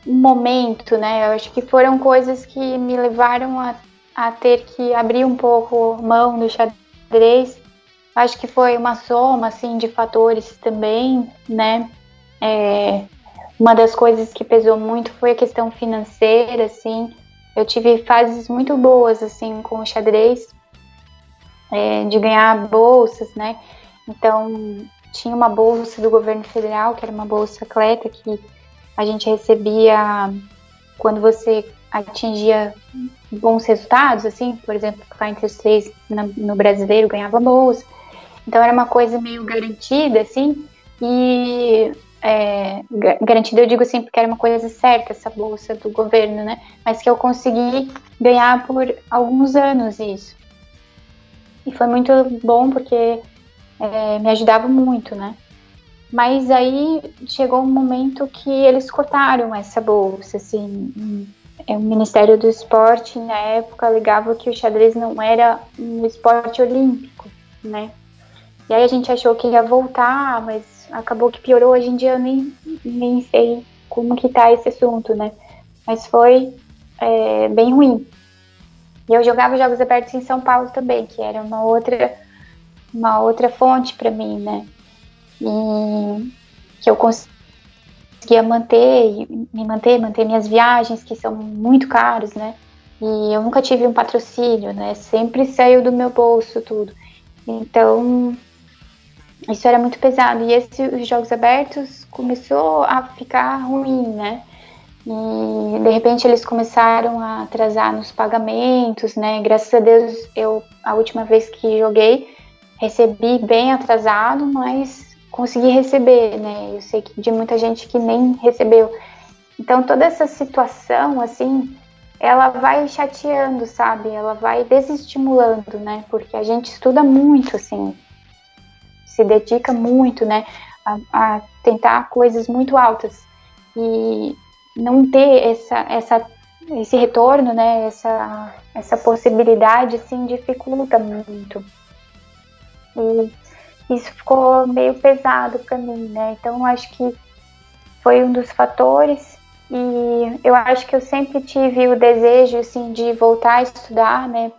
Speaker 3: um momento, né? Eu acho que foram coisas que me levaram a, a ter que abrir um pouco mão do xadrez. Acho que foi uma soma assim de fatores também, né? É, uma das coisas que pesou muito foi a questão financeira, assim. Eu tive fases muito boas assim com o xadrez, é, de ganhar bolsas, né? Então tinha uma bolsa do governo federal, que era uma bolsa atleta, que a gente recebia quando você atingia bons resultados, assim, por exemplo, ficar entre os três no brasileiro ganhava bolsa. Então era uma coisa meio garantida, assim, e é, garantida eu digo assim, porque era uma coisa certa essa bolsa do governo, né? Mas que eu consegui ganhar por alguns anos isso. E foi muito bom porque é, me ajudava muito, né? Mas aí chegou um momento que eles cortaram essa bolsa, assim. É, o Ministério do Esporte, na época, alegava que o xadrez não era um esporte olímpico, né? E aí a gente achou que ia voltar, mas acabou que piorou. Hoje em dia eu nem, nem sei como que tá esse assunto, né? Mas foi é, bem ruim. E eu jogava jogos abertos em São Paulo também, que era uma outra uma outra fonte para mim, né? E que eu conseguia manter, me manter, manter minhas viagens, que são muito caros, né? E eu nunca tive um patrocínio, né? Sempre saiu do meu bolso tudo. Então, isso era muito pesado. E esses jogos abertos começou a ficar ruim, né? E de repente eles começaram a atrasar nos pagamentos, né? Graças a Deus, eu a última vez que joguei recebi bem atrasado, mas consegui receber, né? Eu sei que de muita gente que nem recebeu. Então toda essa situação, assim, ela vai chateando, sabe? Ela vai desestimulando, né? Porque a gente estuda muito, assim, se dedica muito, né? A, a tentar coisas muito altas e não ter essa, essa, esse retorno, né? Essa, essa possibilidade, assim, dificulta muito. E isso ficou meio pesado para mim, né? Então acho que foi um dos fatores e eu acho que eu sempre tive o desejo assim de voltar a estudar, né?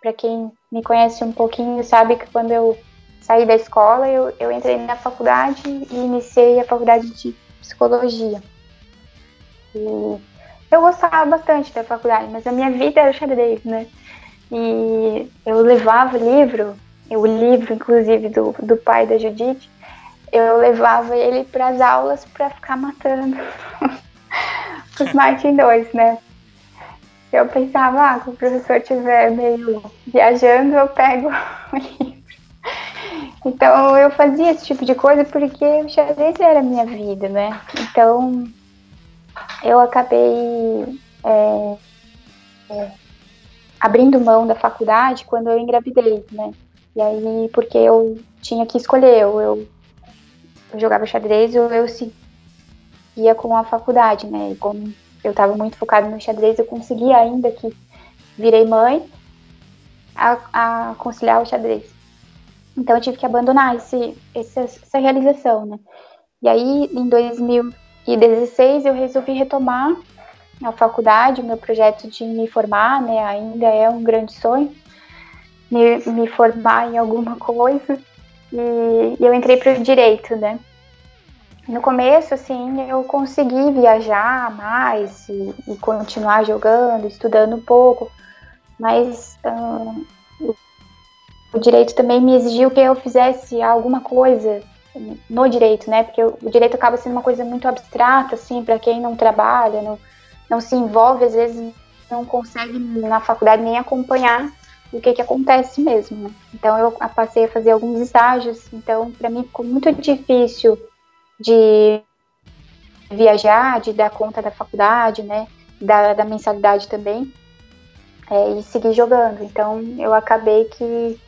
Speaker 3: Para quem me conhece um pouquinho sabe que quando eu saí da escola eu, eu entrei na faculdade e iniciei a faculdade de psicologia. E eu gostava bastante da faculdade, mas a minha vida era xadrez, né? E eu levava livro o livro, inclusive, do, do pai da Judite, eu levava ele para as aulas para ficar matando os Martin 2, né? Eu pensava, ah, se o professor estiver meio viajando, eu pego o livro. Então eu fazia esse tipo de coisa porque o xadrez era a minha vida, né? Então eu acabei é, é, abrindo mão da faculdade quando eu engravidei, né? E aí, porque eu tinha que escolher, ou eu, eu jogava xadrez ou eu seguia com a faculdade, né? E como eu estava muito focada no xadrez, eu conseguia ainda que virei mãe a, a conciliar o xadrez. Então eu tive que abandonar esse, essa, essa realização, né? E aí, em 2016, eu resolvi retomar a faculdade, o meu projeto de me formar, né? Ainda é um grande sonho, me, me formar em alguma coisa. E, e eu entrei para o direito, né? No começo, assim, eu consegui viajar mais e, e continuar jogando, estudando um pouco, mas uh, o, direito também me exigiu que eu fizesse alguma coisa no direito, né? Porque o direito acaba sendo uma coisa muito abstrata, assim, para quem não trabalha, não, não se envolve, às vezes não consegue na faculdade nem acompanhar o que que acontece mesmo. Né? Então eu passei a fazer alguns estágios, então para mim ficou muito difícil de viajar, de dar conta da faculdade, né? Da, da mensalidade também. É, e seguir jogando. Então eu acabei que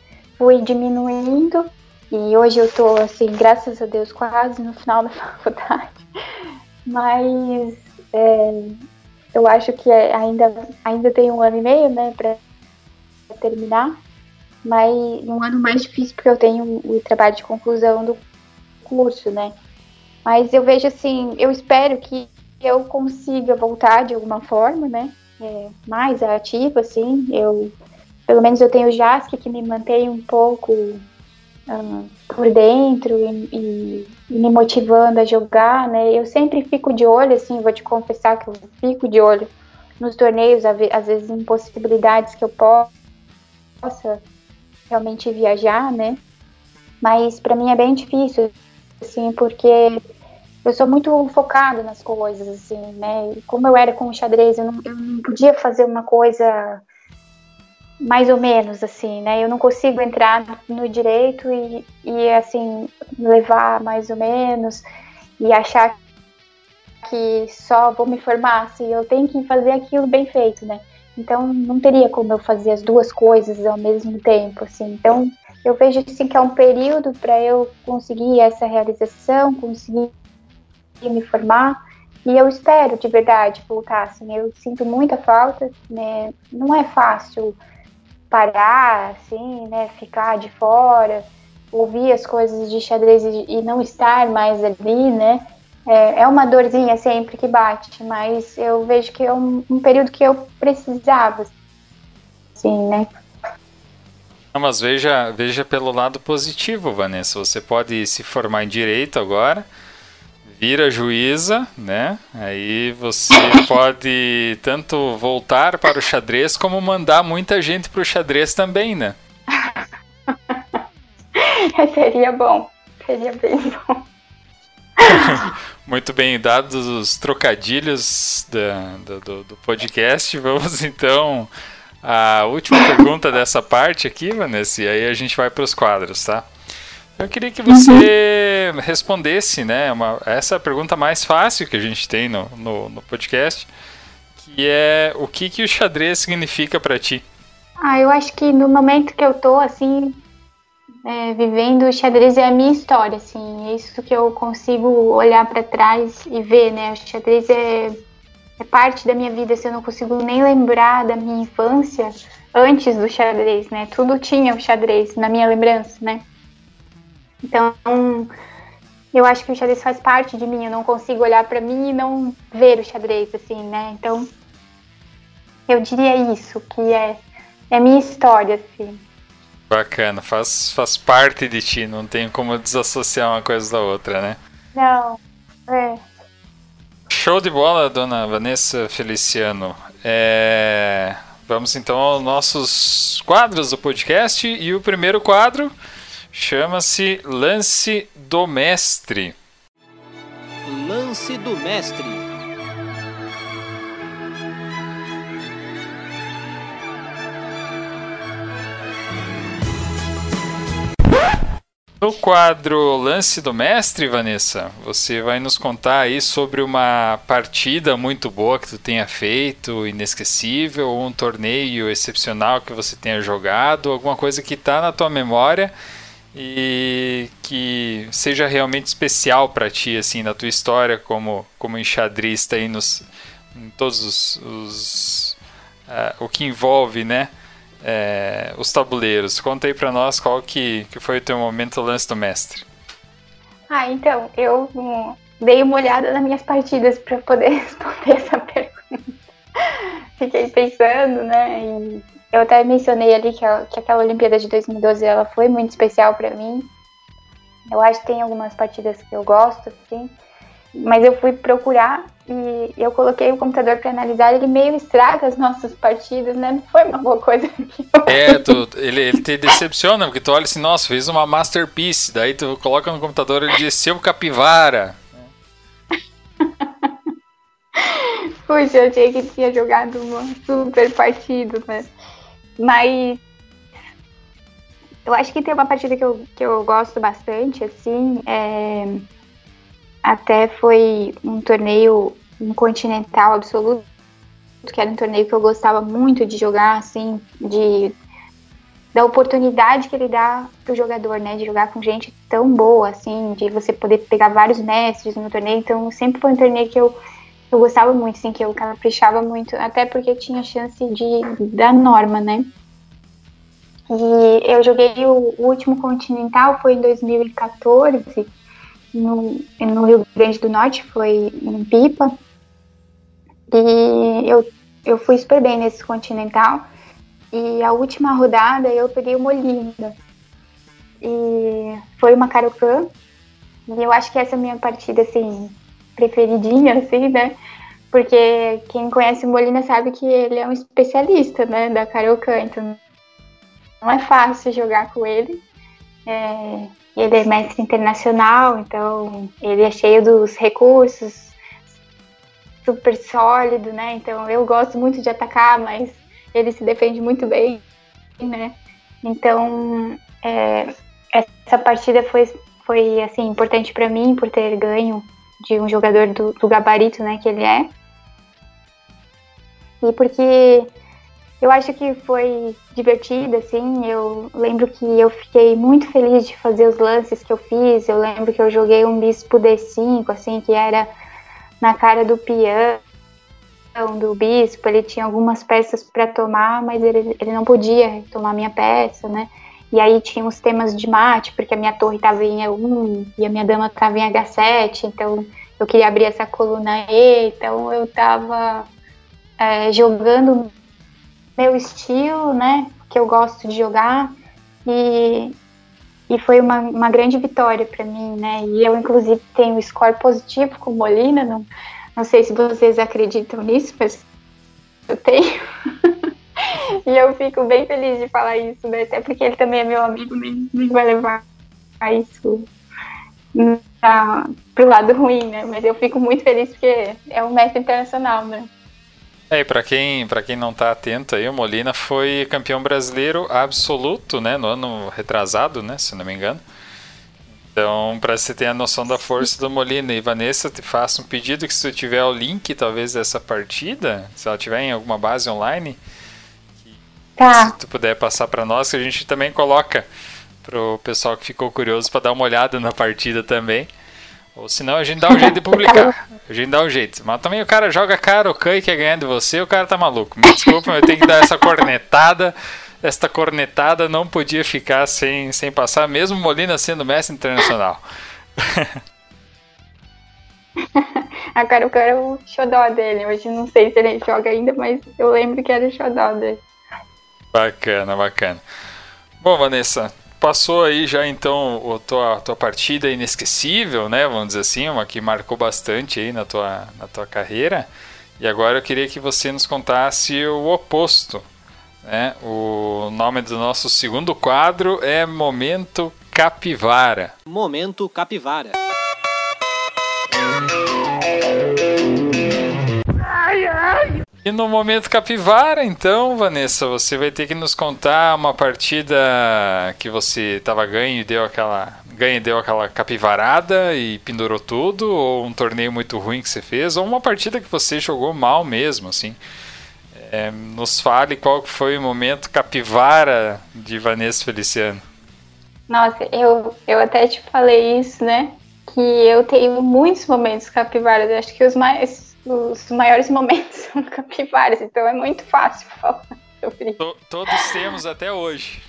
Speaker 3: fui diminuindo e hoje eu tô, assim, graças a Deus, quase no final da faculdade. Mas é, eu acho que ainda, ainda tem um ano e meio, né, para terminar. Mas um ano mais difícil porque eu tenho o trabalho de conclusão do curso, né? Mas eu vejo assim, eu espero que eu consiga voltar de alguma forma, né? É, mais ativa, assim. Eu, pelo menos eu tenho o JASC que me mantém um pouco uh, por dentro e, e, e, me motivando a jogar, né? Eu sempre fico de olho, assim, vou te confessar que eu fico de olho nos torneios, às vezes em possibilidades que eu possa realmente viajar, né? Mas para mim é bem difícil, assim, porque eu sou muito focada nas coisas, assim, né? Como eu era com o xadrez, eu não, eu não podia fazer uma coisa mais ou menos, assim, né? Eu não consigo entrar no direito e, e assim, levar mais ou menos e achar que só vou me formar, assim, eu tenho que fazer aquilo bem feito, né? Então não teria como eu fazer as duas coisas ao mesmo tempo, assim. Então eu vejo assim que é um período para eu conseguir essa realização, conseguir me formar. E eu espero de verdade voltar, assim, eu sinto muita falta, né? Não é fácil parar, assim, né, ficar de fora, ouvir as coisas de xadrez e, não estar mais ali, né, é, é, uma dorzinha sempre que bate, mas eu vejo que é um, um período que eu precisava, assim, né.
Speaker 2: Não, mas veja, veja pelo lado positivo, Vanessa, você pode se formar em Direito agora, vira juíza, né? Aí você pode tanto voltar para o xadrez como mandar muita gente para o xadrez também, né?
Speaker 3: Seria bom. Seria bem bom.
Speaker 2: Muito bem, dados os trocadilhos da, do, do podcast, vamos então à última pergunta dessa parte aqui, Vanessa, e aí a gente vai para os quadros, tá? Eu queria que você uhum. respondesse, né? Uma, essa é pergunta mais fácil que a gente tem no, no, no podcast, que é o que, que o xadrez significa para ti?
Speaker 3: Ah, eu acho que no momento que eu tô, assim, é, vivendo o xadrez é a minha história, assim, é isso que eu consigo olhar para trás e ver, né? O xadrez é, é parte da minha vida, assim, eu não consigo nem lembrar da minha infância antes do xadrez, né? Tudo tinha o xadrez na minha lembrança, né? Então, eu acho que o xadrez faz parte de mim. Eu não consigo olhar para mim e não ver o xadrez, assim, né? Então, eu diria isso, que é, é a minha história, assim.
Speaker 2: Bacana, faz, faz parte de ti, não tem como desassociar uma coisa da outra, né?
Speaker 3: Não, é.
Speaker 2: Show de bola, dona Vanessa Feliciano. É... Vamos então aos nossos quadros do podcast. E o primeiro quadro Chama-se Lance do Mestre.
Speaker 1: Lance do Mestre.
Speaker 2: No quadro Lance do Mestre, Vanessa, você vai nos contar aí sobre uma partida muito boa que tu tenha feito, inesquecível, ou um torneio excepcional que você tenha jogado, alguma coisa que está na tua memória e que seja realmente especial para ti assim na tua história como como enxadrista aí nos em todos os, os uh, o que envolve né é, os tabuleiros. Conta aí pra nós qual que, que foi o teu momento lance do mestre.
Speaker 3: Ah, então, eu hum, dei uma olhada nas minhas partidas para poder responder essa pergunta. Fiquei pensando, né? E eu até mencionei ali que, a, que aquela Olimpíada de 2012 ela foi muito especial para mim. Eu acho que tem algumas partidas que eu gosto, assim. Mas eu fui procurar e eu coloquei o computador para analisar, ele meio estraga as nossas partidas, né? Não foi uma boa coisa.
Speaker 2: É, tu, ele, ele te decepciona, porque tu olha assim, nossa, fez uma masterpiece, daí tu coloca no computador e ele diz, seu capivara.
Speaker 3: Puxa, eu achei que tinha jogado uma super partida, né? Mas eu acho que tem uma partida que eu, que eu gosto bastante, assim, é até foi um torneio um continental absoluto, que era um torneio que eu gostava muito de jogar, assim, de da oportunidade que ele dá pro jogador, né, de jogar com gente tão boa, assim, de você poder pegar vários mestres no torneio, então sempre foi um torneio que eu, eu gostava muito, assim, que eu caprichava muito, até porque tinha chance de da norma, né. E eu joguei o, último continental, foi em 2014, no, no Rio Grande do Norte, foi em Pipa. E eu, eu fui super bem nesse Continental. E a última rodada eu peguei uma Olinda. E foi uma Carocan. E eu acho que essa é a minha partida, assim, preferidinha, assim, né? Porque quem conhece o Molina sabe que ele é um especialista, né, da Carocan. Então não é fácil jogar com ele. É, ele é mestre internacional, então ele é cheio dos recursos, super sólido, né? Então eu gosto muito de atacar, mas ele se defende muito bem, né? Então é, essa partida foi, foi assim importante para mim por ter ganho de um jogador do, do gabarito, né? Que ele é e porque eu acho que foi divertido, assim. Eu lembro que eu fiquei muito feliz de fazer os lances que eu fiz. Eu lembro que eu joguei um bispo D5, assim, que era na cara do peão do bispo. Ele tinha algumas peças para tomar, mas ele, ele não podia tomar minha peça, né? E aí tinha os temas de mate, porque a minha torre estava em E1 e a minha dama estava em H7, então eu queria abrir essa coluna E, então eu estava é, jogando meu estilo, né? Que eu gosto de jogar. E, e foi uma, uma grande vitória para mim, né? E eu, inclusive, tenho score positivo com Molina. Não, não sei se vocês acreditam nisso, mas eu tenho. e eu fico bem feliz de falar isso, né? Até porque ele também é meu amigo, nem vai levar isso para pro lado ruim, né? Mas eu fico muito feliz porque é um mestre internacional, né?
Speaker 2: É, e para quem, quem não tá atento aí, o Molina foi campeão brasileiro absoluto, né, no ano retrasado, né, se não me engano. Então, para você ter a noção da força do Molina e Vanessa, te faço um pedido que se tu tiver o link, talvez, dessa partida, se ela tiver em alguma base online,
Speaker 3: tá.
Speaker 2: se tu puder passar para nós, que a gente também coloca pro pessoal que ficou curioso para dar uma olhada na partida também. Ou senão a gente dá um jeito de publicar. A gente dá um jeito. Mas também o cara joga cara o e quer ganhar de você, o cara tá maluco. Me desculpa, mas eu tenho que dar essa cornetada. Esta cornetada não podia ficar sem, sem passar, mesmo Molina sendo mestre internacional.
Speaker 3: a cara o cara é o xodó dele. Hoje não sei se ele joga ainda, mas eu lembro que era o xodó dele.
Speaker 2: Bacana, bacana. Bom, Vanessa, passou aí já então a tua, tua partida inesquecível, né? Vamos dizer assim, uma que marcou bastante aí na tua, na tua carreira. E agora eu queria que você nos contasse o oposto. Né? O nome do nosso segundo quadro é Momento Capivara.
Speaker 1: Momento Capivara.
Speaker 2: E no momento capivara, então, Vanessa, você vai ter que nos contar uma partida que você estava ganho e deu aquela ganha deu aquela capivarada e pendurou tudo, ou um torneio muito ruim que você fez, ou uma partida que você jogou mal mesmo, assim. É, nos fale qual foi o momento capivara de Vanessa Feliciano.
Speaker 3: Nossa, eu, eu até te falei isso, né? Que eu tenho muitos momentos capivaras. Acho que os mais os maiores momentos são capivaras, então é muito fácil falar. sofri.
Speaker 2: To todos temos até hoje.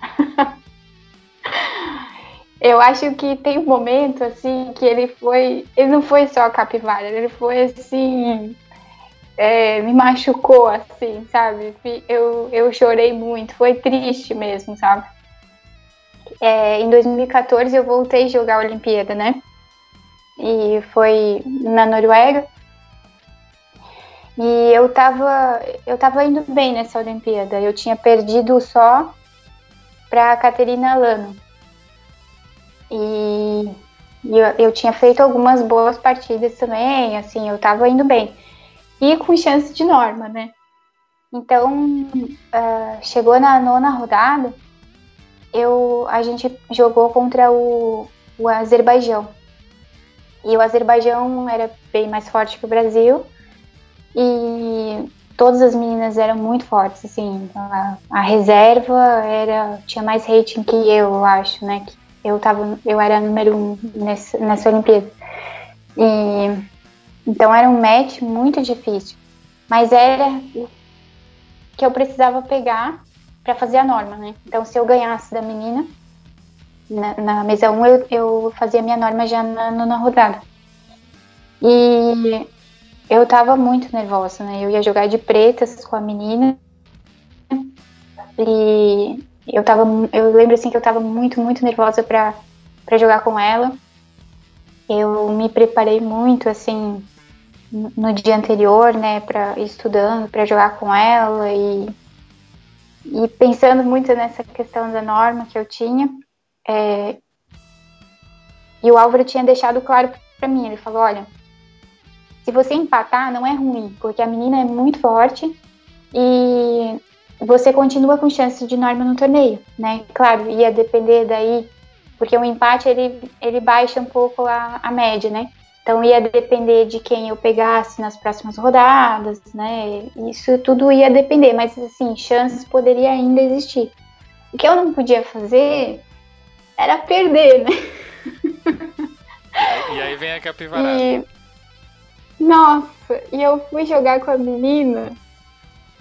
Speaker 3: Eu acho que tem um momento, assim, que ele foi. Ele não foi só a capivara, ele foi assim. É, me machucou, assim, sabe? Eu, eu chorei muito, foi triste mesmo, sabe? É, em 2014 eu voltei a jogar a Olimpíada, né? E foi na Noruega. E eu tava, eu tava indo bem nessa Olimpíada. Eu tinha perdido só pra Caterina Lano. E, e eu, eu, tinha feito algumas boas partidas também, assim, eu tava indo bem. E com chance de norma, né? Então, uh, chegou na nona rodada, eu, a gente jogou contra o, o Azerbaijão. E o Azerbaijão era bem mais forte que o Brasil. E todas as meninas eram muito fortes, assim. A, a reserva era tinha mais rating que eu, eu acho, né? Eu tava, eu era número um nessa, nessa Olimpíada. E então era um match muito difícil, mas era o que eu precisava pegar para fazer a norma, né? Então se eu ganhasse da menina na, na mesa 1, eu, eu fazia minha norma já na nona rodada. E eu tava muito nervosa, né? Eu ia jogar de pretas com a menina. E eu tava. Eu lembro assim que eu tava muito, muito nervosa pra, pra jogar com ela. Eu me preparei muito, assim, no dia anterior, né, pra, estudando para jogar com ela e, e pensando muito nessa questão da norma que eu tinha. É, e o Álvaro tinha deixado claro para mim, ele falou, olha, se você empatar, não é ruim, porque a menina é muito forte e você continua com chance de norma no torneio, né? Claro, ia depender daí, porque o empate ele, ele baixa um pouco a, a média, né? Então ia depender de quem eu pegasse nas próximas rodadas, né? Isso tudo ia depender, mas assim, chances poderia ainda existir. O que eu não podia fazer era perder, né?
Speaker 2: E aí vem a capivarada. E
Speaker 3: nossa, e eu fui jogar com a menina.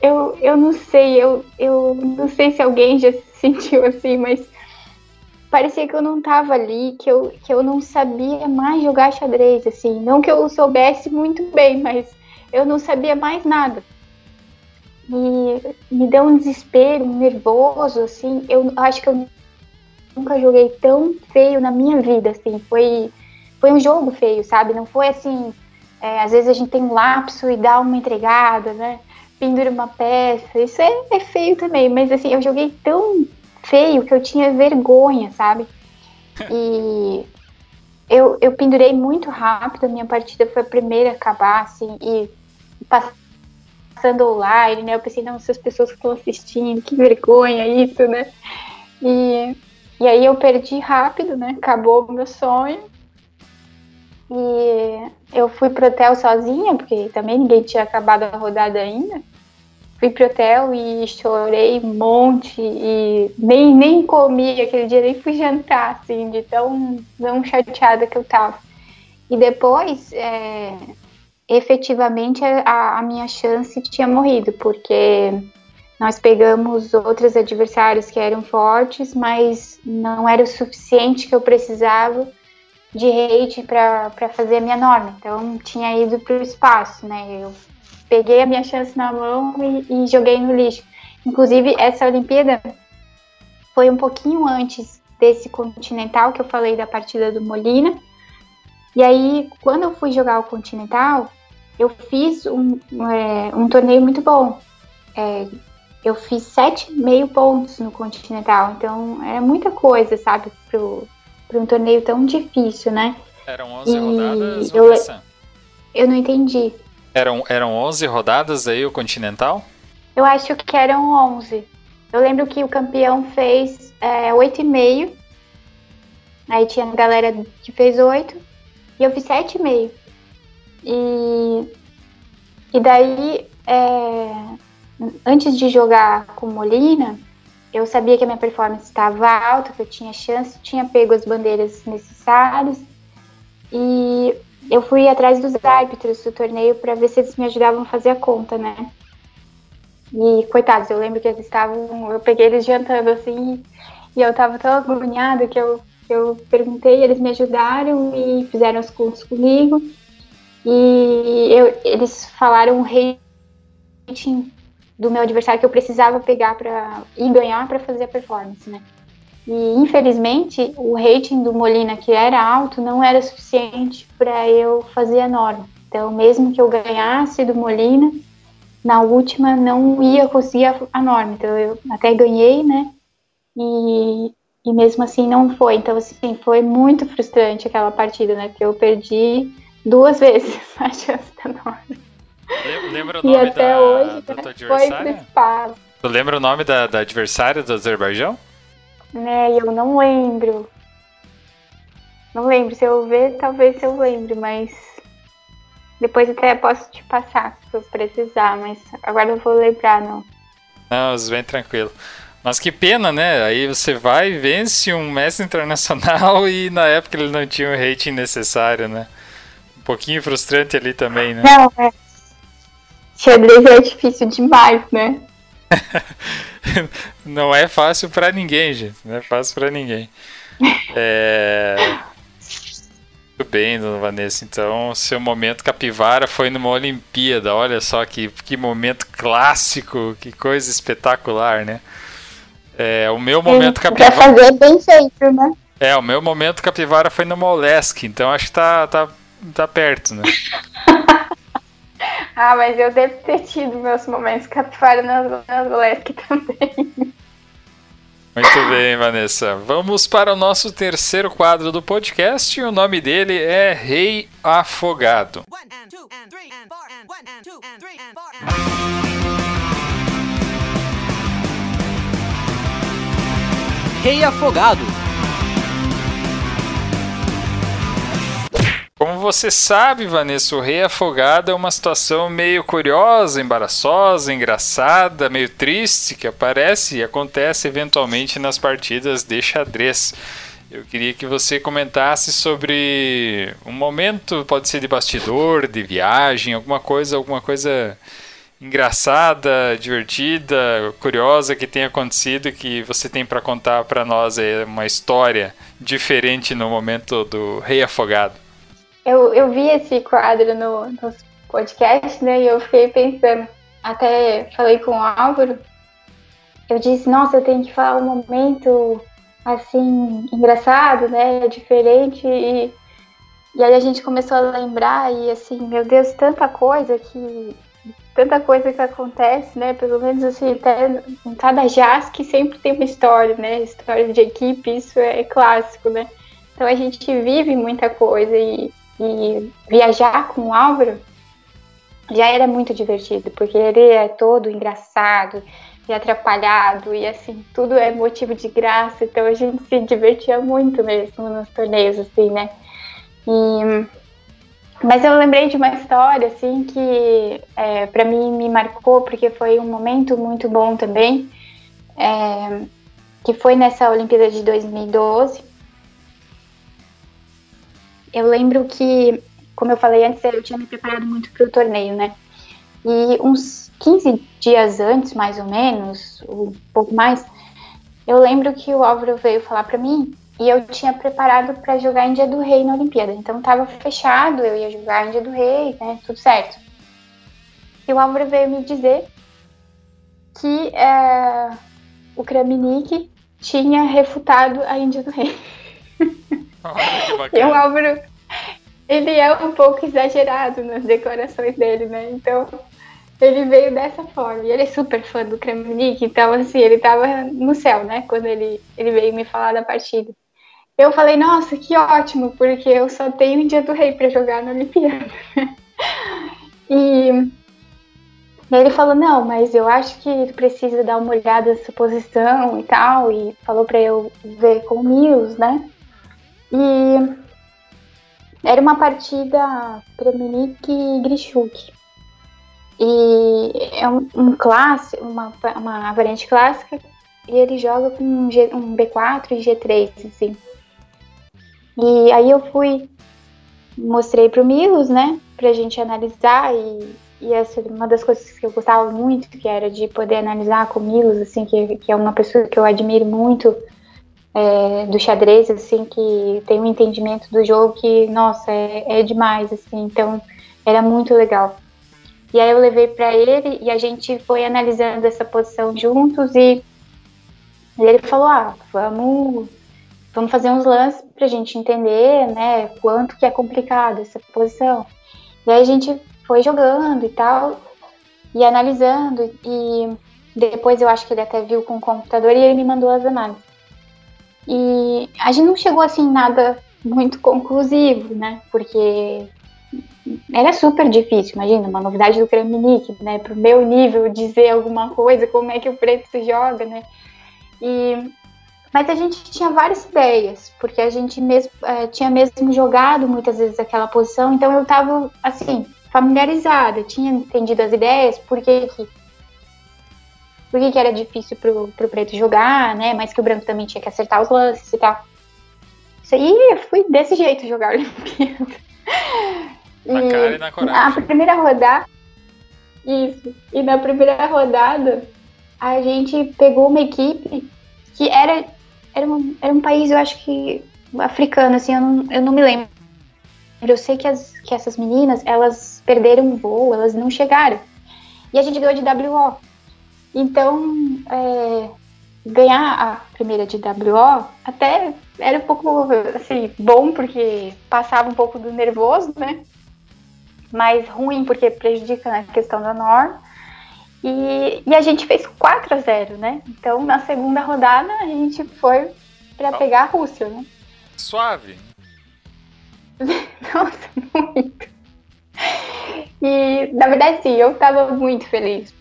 Speaker 3: Eu, eu não sei, eu, eu não sei se alguém já se sentiu assim, mas parecia que eu não tava ali, que eu, que eu não sabia mais jogar xadrez, assim. Não que eu soubesse muito bem, mas eu não sabia mais nada. E me deu um desespero, um nervoso, assim. Eu acho que eu nunca joguei tão feio na minha vida, assim. Foi, foi um jogo feio, sabe? Não foi assim é, às vezes a gente tem um lapso e dá uma entregada, né? Pendura uma peça. Isso é, é feio também, mas assim, eu joguei tão feio que eu tinha vergonha, sabe? E eu, eu pendurei muito rápido, a minha partida foi a primeira a acabar, assim, e passando online, né? Eu pensei, não, essas pessoas que estão assistindo, que vergonha isso, né? E, e aí eu perdi rápido, né? Acabou o meu sonho. E eu fui pro hotel sozinha, porque também ninguém tinha acabado a rodada ainda. Fui pro hotel e chorei um monte e nem, nem comi aquele dia, nem fui jantar, assim, de tão, tão chateada que eu tava. E depois, é, efetivamente, a, a minha chance tinha morrido, porque nós pegamos outros adversários que eram fortes, mas não era o suficiente que eu precisava de hate para fazer a minha norma. Então tinha ido para o espaço, né? Eu peguei a minha chance na mão e, e, joguei no lixo. Inclusive, essa Olimpíada foi um pouquinho antes desse Continental que eu falei da partida do Molina. E aí, quando eu fui jogar o Continental, eu fiz um, é, um torneio muito bom. É, eu fiz sete meio pontos no Continental, então era muita coisa, sabe, para um torneio tão difícil, né?
Speaker 2: Eram 11 e rodadas,
Speaker 3: eu, eu não entendi.
Speaker 2: Eram, eram 11 rodadas aí o Continental?
Speaker 3: Eu acho que eram 11. Eu lembro que o campeão fez é, 8,5. Aí tinha a galera que fez 8. E eu fiz 7,5. E, e daí, é, antes de jogar com Molina, eu sabia que a minha performance estava alta, que eu tinha chance, tinha pego as bandeiras necessárias e eu fui atrás dos árbitros do torneio para ver se eles me ajudavam a fazer a conta, né? E coitados, eu lembro que eles estavam. Eu peguei eles jantando assim, e eu tava tão agoniada que eu, eu perguntei, eles me ajudaram e fizeram os contos comigo. E eu, eles falaram o rating do meu adversário que eu precisava pegar para ir ganhar para fazer a performance, né? E infelizmente o rating do Molina, que era alto, não era suficiente para eu fazer a norma. Então, mesmo que eu ganhasse do Molina, na última não ia conseguir a, a norma. Então, eu até ganhei, né? E, e mesmo assim não foi. Então, assim, foi muito frustrante aquela partida, né? Porque eu perdi duas vezes a chance da norma.
Speaker 2: Lembra o nome e até da, hoje, da tua
Speaker 3: adversária?
Speaker 2: Tu lembra o nome da, da adversária do Azerbaijão?
Speaker 3: Né, eu não lembro. Não lembro. Se eu ver, talvez eu lembre, mas depois até posso te passar se eu precisar, mas agora eu vou lembrar, não.
Speaker 2: Não, vem tranquilo. Mas que pena, né? Aí você vai, vence um mestre internacional e na época ele não tinha o rating necessário, né? Um pouquinho frustrante ali também, né?
Speaker 3: Não, é. Xadrez é difícil demais, né?
Speaker 2: não é fácil para ninguém, gente. Não é fácil para ninguém. É... Muito bem, dona Vanessa. Então, seu momento capivara foi numa Olimpíada. Olha só que, que momento clássico, que coisa espetacular, né? É, o meu momento capivara.
Speaker 3: Vai fazer bem feito, né?
Speaker 2: É, o meu momento capivara foi no Molesc, então acho que tá, tá, tá perto, né?
Speaker 3: Ah, mas eu devo ter tido meus momentos capivara nas, nas Molesc também.
Speaker 2: Muito bem, Vanessa. Vamos para o nosso terceiro quadro do podcast. O nome dele é Rei Afogado.
Speaker 1: Rei Afogado
Speaker 2: Como você sabe, Vanessa, o rei afogado é uma situação meio curiosa, embaraçosa, engraçada, meio triste que aparece e acontece eventualmente nas partidas de xadrez. Eu queria que você comentasse sobre um momento, pode ser de bastidor, de viagem, alguma coisa, alguma coisa engraçada, divertida, curiosa que tenha acontecido que você tem para contar para nós é uma história diferente no momento do rei afogado.
Speaker 3: Eu, eu vi esse quadro no, no podcast, né? E eu fiquei pensando, até falei com o Álvaro, eu disse, nossa, eu tenho que falar um momento assim, engraçado, né? Diferente. E, e aí a gente começou a lembrar e assim, meu Deus, tanta coisa que. Tanta coisa que acontece, né? Pelo menos assim, até em cada que sempre tem uma história, né? História de equipe, isso é clássico, né? Então a gente vive muita coisa e e viajar com o Álvaro já era muito divertido, porque ele é todo engraçado e atrapalhado, e assim, tudo é motivo de graça, então a gente se divertia muito mesmo nos torneios, assim, né? E, mas eu lembrei de uma história, assim, que é, para mim me marcou, porque foi um momento muito bom também, é, que foi nessa Olimpíada de 2012, eu lembro que, como eu falei antes, eu tinha me preparado muito para o torneio, né? E uns 15 dias antes, mais ou menos, um pouco mais, eu lembro que o Álvaro veio falar para mim e eu tinha preparado para jogar Índia do Rei na Olimpíada. Então estava fechado, eu ia jogar Índia do Rei, né? Tudo certo. E o Álvaro veio me dizer que é, o Kramnik tinha refutado a Índia do Rei. o Álvaro, ele é um pouco exagerado nas decorações dele, né? Então, ele veio dessa forma. E ele é super fã do Kramnik, então, assim, ele tava no céu, né? Quando ele, ele veio me falar da partida. Eu falei, nossa, que ótimo, porque eu só tenho o Dia do Rei para jogar na Olimpíada. e ele falou, não, mas eu acho que precisa dar uma olhada nessa posição e tal, e falou para eu ver com o Mills, né? E era uma partida Preminik e Grishuk. E é um, um clássico, uma, uma variante clássica, e ele joga com um, G, um B4 e G3, assim. E aí eu fui, mostrei pro Milos, né, pra gente analisar, e, e essa uma das coisas que eu gostava muito, que era de poder analisar com Milos, assim, que, que é uma pessoa que eu admiro muito é, do xadrez, assim, que tem um entendimento do jogo que, nossa, é, é demais, assim, então era muito legal. E aí eu levei para ele e a gente foi analisando essa posição juntos e, ele falou, ah, vamos, vamos fazer uns lances pra gente entender, né, quanto que é complicado essa posição. E aí a gente foi jogando e tal, e analisando, e depois eu acho que ele até viu com o computador e ele me mandou as análises. E a gente não chegou assim nada muito conclusivo, né? Porque era super difícil, imagina, uma novidade do Kramnik, né? Pro meu nível dizer alguma coisa, como é que o preto se joga, né? E mas a gente tinha várias ideias, porque a gente mesmo é, tinha mesmo jogado muitas vezes aquela posição, então eu tava assim, familiarizada, tinha entendido as ideias, por que que, por que, que era difícil pro, pro preto jogar, né? Mas que o branco também tinha que acertar os lances e tal. Isso aí eu fui desse jeito jogar Olimpíada.
Speaker 2: Na e cara e na coragem.
Speaker 3: A primeira rodada. Isso. E na primeira rodada, a gente pegou uma equipe que era. Era um, era um país, eu acho que. africano, assim, eu não, eu não me lembro. Eu sei que, as, que essas meninas, elas perderam o voo, elas não chegaram. E a gente ganhou de WO. Então, é, ganhar a primeira de WO até era um pouco, assim, bom, porque passava um pouco do nervoso, né? Mas ruim, porque prejudica na questão da norma. E, e a gente fez 4 a 0 né? Então, na segunda rodada, a gente foi para pegar a Rússia, né?
Speaker 2: Suave.
Speaker 3: Nossa, muito. E, na verdade, sim, eu tava muito feliz.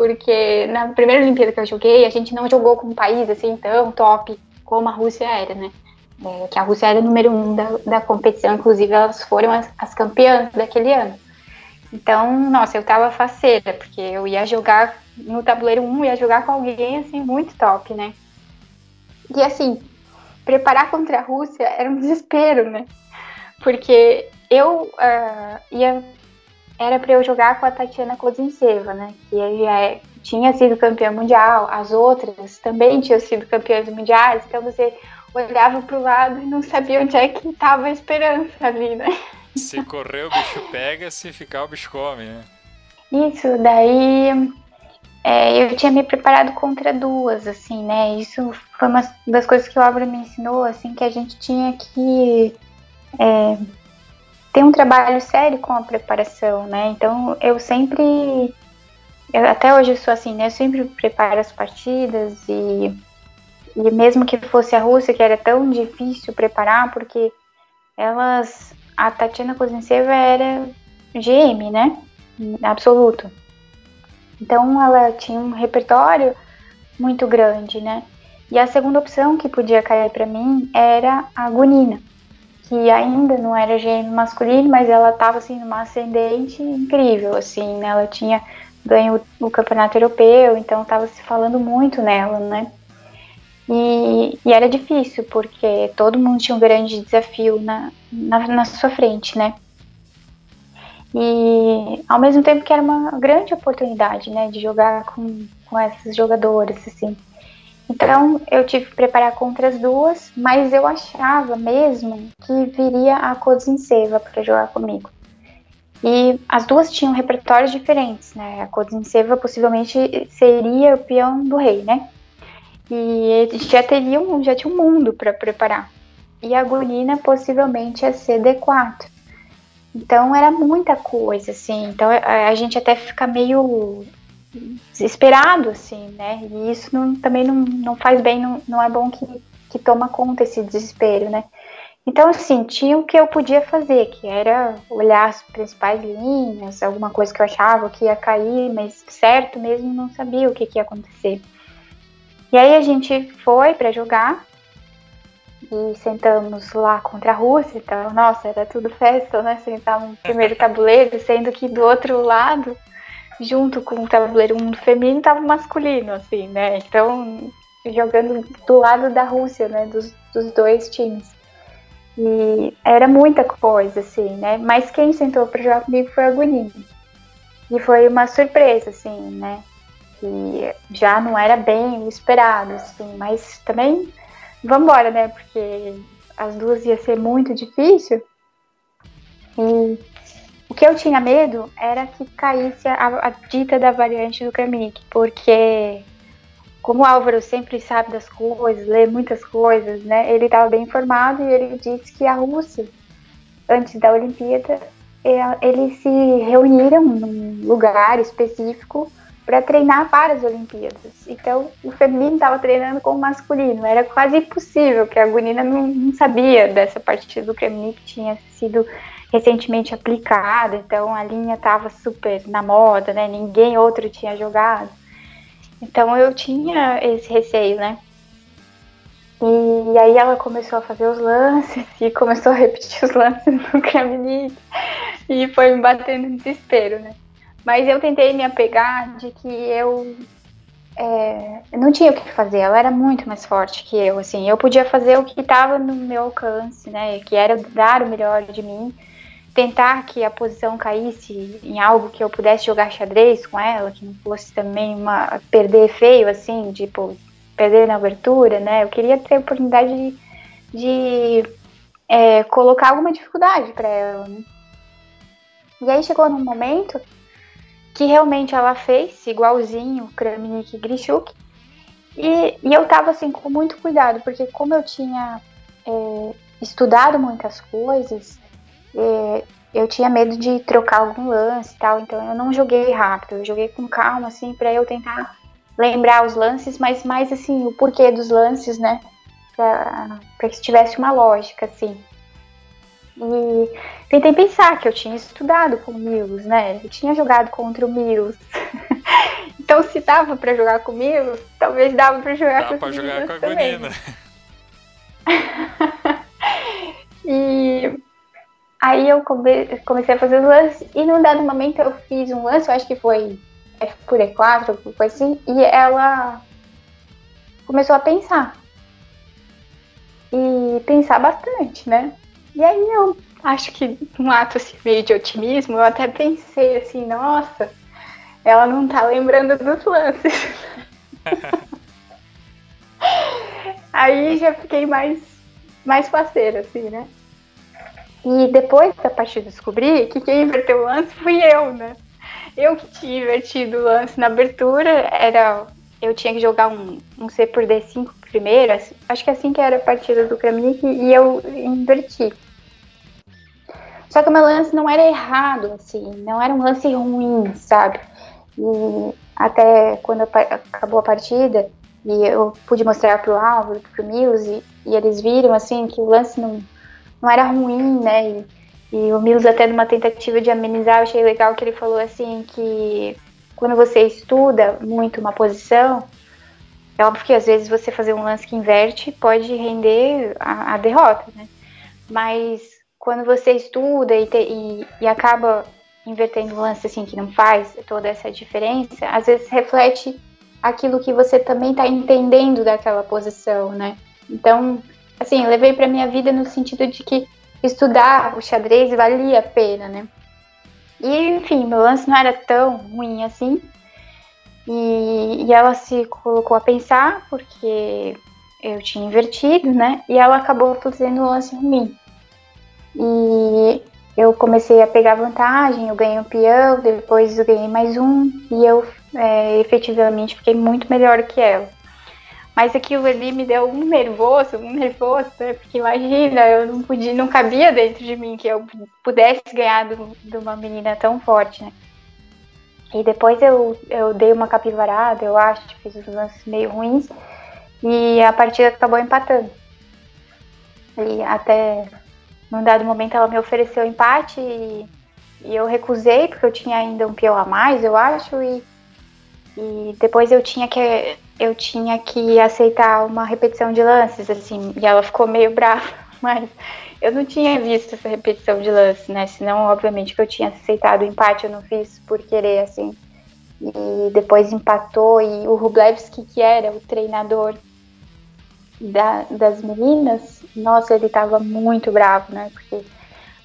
Speaker 3: Porque na primeira Olimpíada que eu joguei, a gente não jogou com um país assim tão top como a Rússia era, né? É, que a Rússia era o número um da, da competição, inclusive elas foram as, as campeãs daquele ano. Então, nossa, eu tava faceira, porque eu ia jogar no tabuleiro 1, ia jogar com alguém assim muito top, né? E assim, preparar contra a Rússia era um desespero, né? Porque eu uh, ia era para eu jogar com a Tatiana Kozintseva, né? Que já é, tinha sido campeã mundial, as outras também tinham sido campeãs mundiais, então você olhava para o lado e não sabia onde é que estava a esperança ali, né?
Speaker 2: Se correr o bicho pega, se ficar o bicho come, né?
Speaker 3: Isso, daí é, eu tinha me preparado contra duas, assim, né? Isso foi uma das coisas que o Álvaro me ensinou, assim, que a gente tinha que é, ter um trabalho sério com a preparação, né? Então eu sempre, eu, até hoje eu sou assim, né? Eu sempre preparo as partidas e, e mesmo que fosse a Rússia, que era tão difícil preparar, porque elas, a Tatiana Kozintseva era GM, né? Absoluto. Então ela tinha um repertório muito grande, né? E a segunda opção que podia cair para mim era a Gunina, que ainda não era gênero masculino, mas ela estava assim numa ascendente incrível, assim, né? Ela tinha ganho o campeonato europeu, então estava se falando muito nela, né? E, e, era difícil, porque todo mundo tinha um grande desafio na, na, na sua frente, né? E ao mesmo tempo que era uma grande oportunidade, né, de jogar com, com essas jogadoras, assim. Então eu tive que preparar contra as duas, mas eu achava mesmo que viria a Kodzinseva para jogar comigo. E as duas tinham repertórios diferentes, né? A Kodzinseva possivelmente seria o peão do rei, né? E já teria um, já tinha um mundo para preparar. E a Gulina possivelmente ia ser D4. Então era muita coisa, assim. Então a gente até fica meio desesperado, assim, né? E isso não, também não, não faz bem, não, não é bom que, que toma conta esse desespero, né? Então, assim, tinha o que eu podia fazer, que era olhar as principais linhas, alguma coisa que eu achava que ia cair, mas certo mesmo não sabia o que, que ia acontecer. E aí a gente foi para jogar, e sentamos lá contra a Rússia, então, nossa, era tudo festa, né? Sentar no primeiro tabuleiro, sendo que do outro lado, junto com o tabuleiro mundo feminino, tava o masculino, assim, né? Então, jogando do lado da Rússia, né? Dos, dos dois times. E era muita coisa, assim, né? Mas quem sentou para jogar comigo foi a Gunini. E foi uma surpresa, assim, né? Que já não era bem o esperado, assim, mas também vamos embora, né? Porque as duas ia ser muito difícil. E o que eu tinha medo era que caísse a, a dita da variante do Kramnik, porque como o Álvaro sempre sabe das coisas, lê muitas coisas, né? Ele estava bem informado e ele disse que a Rússia, antes da Olimpíada, eles se reuniram num lugar específico para treinar para as Olimpíadas. Então, o feminino estava treinando com o masculino. Era quase impossível, que a Gunina não, não sabia dessa partida do Kremlin que tinha sido recentemente aplicada. Então, a linha estava super na moda, né? Ninguém outro tinha jogado. Então, eu tinha esse receio, né? E aí ela começou a fazer os lances e começou a repetir os lances no Kramnik e foi me batendo no desespero, né? Mas eu tentei me apegar de que eu é, não tinha o que fazer, ela era muito mais forte que eu, assim, eu podia fazer o que estava no meu alcance, né, que era dar o melhor de mim, tentar que a posição caísse em algo que eu pudesse jogar xadrez com ela, que não fosse também uma perder feio, assim, tipo, perder na abertura, né, eu queria ter a oportunidade de, de é, colocar alguma dificuldade para ela, né. E aí chegou num momento que realmente ela fez, igualzinho Kramnik e Grishuk. E, e eu tava assim com muito cuidado, porque como eu tinha é, estudado muitas coisas, é, eu tinha medo de trocar algum lance e tal, então eu não joguei rápido, eu joguei com calma, assim, para eu tentar lembrar os lances, mas mais assim, o porquê dos lances, né? Pra, pra que tivesse uma lógica, assim. E tentei pensar que eu tinha estudado com o Milos, né? Eu tinha jogado contra o Milos. então, se dava para jogar com o Milos, talvez dava para jogar Dá com pra jogar com a também. Gunina. e aí eu comecei a fazer os lances e num dado momento eu fiz um lance, eu acho que foi F por E4, coisa assim, e ela começou a pensar. E pensar bastante, né? E aí eu acho que um ato assim, meio de otimismo, eu até pensei assim, nossa, ela não tá lembrando dos lances. aí já fiquei mais, mais parceira, assim, né? E depois da partida descobri que quem inverteu o lance fui eu, né? Eu que tinha invertido o lance na abertura, era. Eu tinha que jogar um, um C por D5 primeiro, acho que assim que era a partida do Kramnik, e eu inverti. Só que o meu lance não era errado, assim, não era um lance ruim, sabe? E até quando acabou a partida, e eu pude mostrar pro Álvaro, pro Mills, e, eles viram, assim, que o lance não, não era ruim, né? E, e o Mills até numa tentativa de amenizar, eu achei legal que ele falou, assim, que quando você estuda muito uma posição, é óbvio que às vezes você fazer um lance que inverte pode render a, a derrota, né? Mas quando você estuda e, te, e, e acaba invertendo um lance assim que não faz toda essa diferença, às vezes reflete aquilo que você também está entendendo daquela posição, né? Então, assim, levei para minha vida no sentido de que estudar o xadrez valia a pena, né? E, enfim, meu lance não era tão ruim assim. E, e ela se colocou a pensar, porque eu tinha invertido, né? E ela acabou fazendo um lance ruim. E eu comecei a pegar vantagem, eu ganhei um peão, depois eu ganhei mais um e eu é, efetivamente fiquei muito melhor que ela. Mas aquilo ali me deu um nervoso, um nervoso, né? Porque imagina, eu não podia, não cabia dentro de mim que eu pudesse ganhar do, de uma menina tão forte, né? E depois eu, eu dei uma capivarada, eu acho, fiz uns lances meio ruins, e a partida acabou empatando. E até num dado momento ela me ofereceu empate e, e, eu recusei porque eu tinha ainda um peão a mais, eu acho, e, e depois eu tinha que eu tinha que aceitar uma repetição de lances, assim, e ela ficou meio brava, mas eu não tinha visto essa repetição de lances, né? Senão, obviamente, que eu tinha aceitado o empate, eu não fiz por querer, assim. E depois empatou, e o Rublevski, que era o treinador da, das meninas, nossa, ele tava muito bravo, né? Porque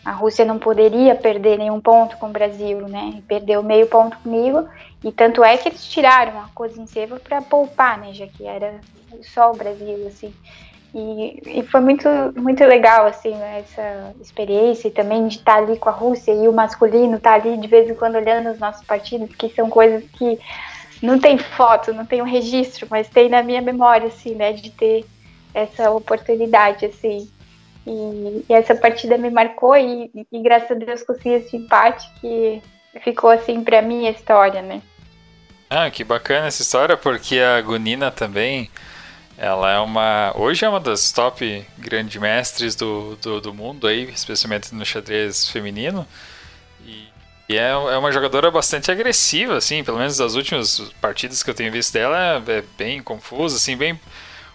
Speaker 3: a Rússia não poderia perder nenhum ponto com o Brasil, né? Perdeu meio ponto comigo. E tanto é que eles tiraram a Kozinseva para poupar, né? Já que era só o Brasil, assim. E, e, foi muito, muito legal, assim, né, essa experiência e também de estar ali com a Rússia e o masculino estar ali de vez em quando olhando os nossos partidos, que são coisas que não tem foto, não tem um registro, mas tem na minha memória, assim, né, de ter essa oportunidade, assim. E, e essa partida me marcou e, e, graças a Deus consegui esse empate que ficou assim para mim a história, né?
Speaker 2: Ah, que bacana essa história, porque a Gunina também, ela é uma, hoje é uma das top grandes mestres do, do, do mundo aí, especialmente no xadrez feminino. E, e é, é uma jogadora bastante agressiva, assim, pelo menos das últimas partidas que eu tenho visto dela, é bem confusa, assim, bem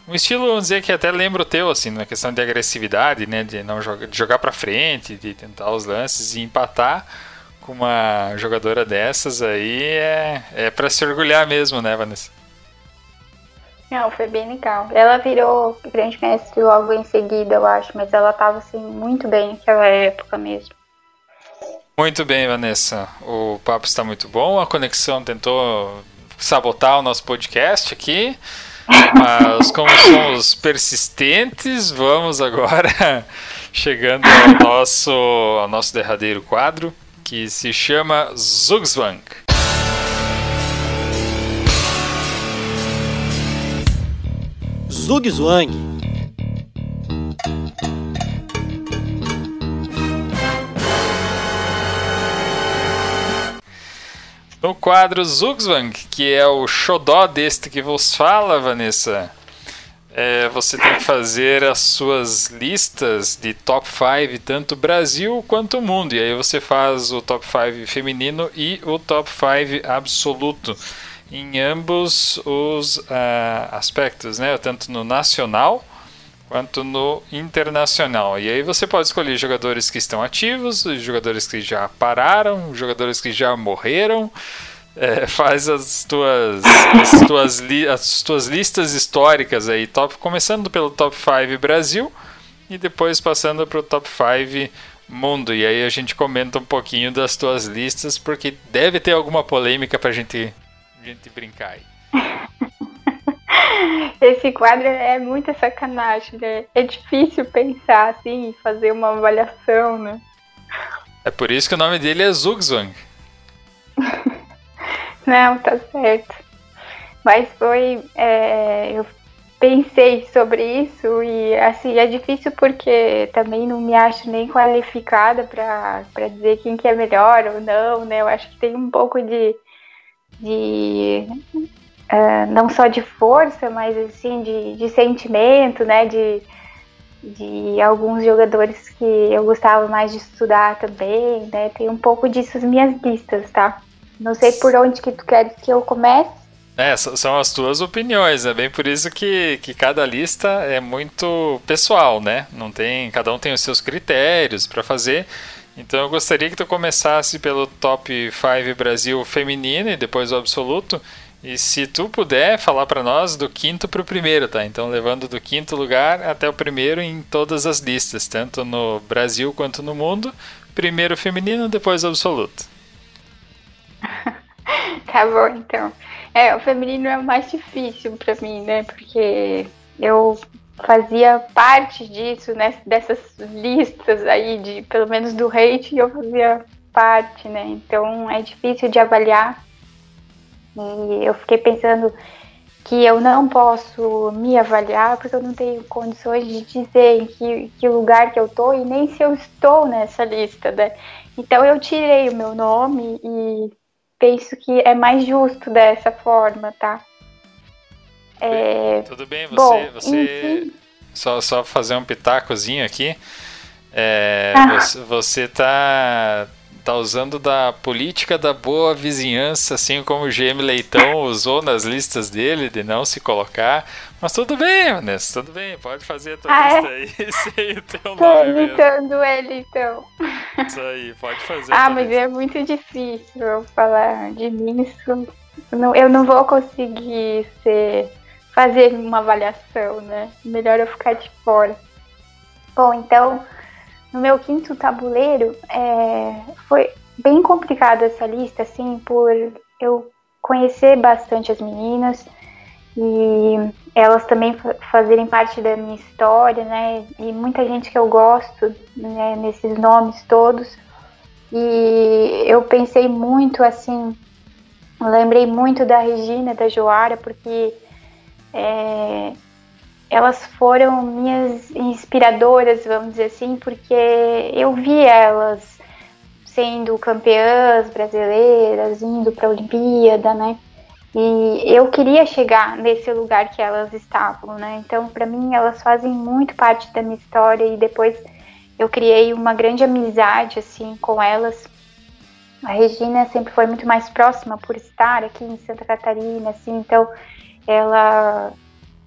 Speaker 2: um estilo, vamos dizer, que até lembra o teu, assim, na questão de agressividade, né? De não jogar, de jogar pra frente, de tentar os lances e empatar com uma jogadora dessas aí é, é para se orgulhar mesmo, né, Vanessa?
Speaker 3: Não, foi bem legal. Ela virou grande mestre logo em seguida, eu acho, mas ela tava assim muito bem naquela época mesmo.
Speaker 2: Muito bem, Vanessa. O papo está muito bom. A conexão tentou sabotar o nosso podcast aqui. Mas como somos persistentes, vamos agora chegando ao nosso, ao nosso derradeiro quadro, que se chama Zugzwang.
Speaker 1: Zugzwang
Speaker 2: No quadro Zugzwang, que é o xodó deste que vos fala, Vanessa, é, você tem que fazer as suas listas de top 5, tanto Brasil quanto mundo. E aí você faz o top 5 feminino e o top 5 absoluto em ambos os uh, aspectos, né? tanto no nacional quanto no internacional. E aí você pode escolher jogadores que estão ativos, jogadores que já pararam, jogadores que já morreram. É, faz as tuas, as, tuas li, as tuas listas históricas aí, top, começando pelo top 5 Brasil e depois passando para o top 5 mundo. E aí a gente comenta um pouquinho das tuas listas, porque deve ter alguma polêmica para gente, gente brincar aí.
Speaker 3: Esse quadro é muita sacanagem, né? É difícil pensar assim, fazer uma avaliação, né?
Speaker 2: É por isso que o nome dele é Zugzwang.
Speaker 3: Não, tá certo. Mas foi. É, eu pensei sobre isso e assim, é difícil porque também não me acho nem qualificada para dizer quem que é melhor ou não, né? Eu acho que tem um pouco de. de uh, não só de força, mas assim, de, de sentimento, né? De, de alguns jogadores que eu gostava mais de estudar também, né? Tem um pouco disso nas minhas listas, tá? Não sei por onde que tu queres que eu comece.
Speaker 2: É, são as tuas opiniões, é bem por isso que, que cada lista é muito pessoal, né? Não tem, cada um tem os seus critérios para fazer. Então eu gostaria que tu começasse pelo top 5 Brasil feminino e depois o absoluto e se tu puder falar para nós do quinto para o primeiro, tá? Então levando do quinto lugar até o primeiro em todas as listas, tanto no Brasil quanto no mundo. Primeiro feminino, depois absoluto.
Speaker 3: tá bom, então. É, o feminino é mais difícil para mim, né? Porque eu fazia parte disso, né? Dessas listas aí, de pelo menos do hate, eu fazia parte, né? Então é difícil de avaliar e eu fiquei pensando que eu não posso me avaliar porque eu não tenho condições de dizer em que, que lugar que eu tô e nem se eu estou nessa lista, né? Então eu tirei o meu nome e penso que é mais justo dessa forma, tá?
Speaker 2: É... Tudo bem, você, Bom, você... Só, só fazer um pitacozinho aqui. É, ah. você, você tá tá usando da política da boa vizinhança, assim como o GM Leitão usou nas listas dele, de não se colocar. Mas tudo bem, Vanessa, tudo bem, pode fazer a tua
Speaker 3: ah,
Speaker 2: lista
Speaker 3: é?
Speaker 2: aí sem o teu
Speaker 3: Tô nome. Tô imitando ele, então.
Speaker 2: Isso aí, pode fazer.
Speaker 3: Ah, mas lista. é muito difícil eu falar de mim. Isso, não, eu não vou conseguir ser, fazer uma avaliação, né? Melhor eu ficar de fora. Bom, então no meu quinto tabuleiro, é, foi bem complicado essa lista, assim, por eu conhecer bastante as meninas e elas também fazerem parte da minha história, né? E muita gente que eu gosto, né, nesses nomes todos. E eu pensei muito assim, lembrei muito da Regina, da Joara, porque é, elas foram minhas inspiradoras, vamos dizer assim, porque eu vi elas sendo campeãs brasileiras, indo para a Olimpíada, né? E eu queria chegar nesse lugar que elas estavam, né? Então, para mim, elas fazem muito parte da minha história e depois eu criei uma grande amizade assim com elas. A Regina sempre foi muito mais próxima por estar aqui em Santa Catarina, assim, então ela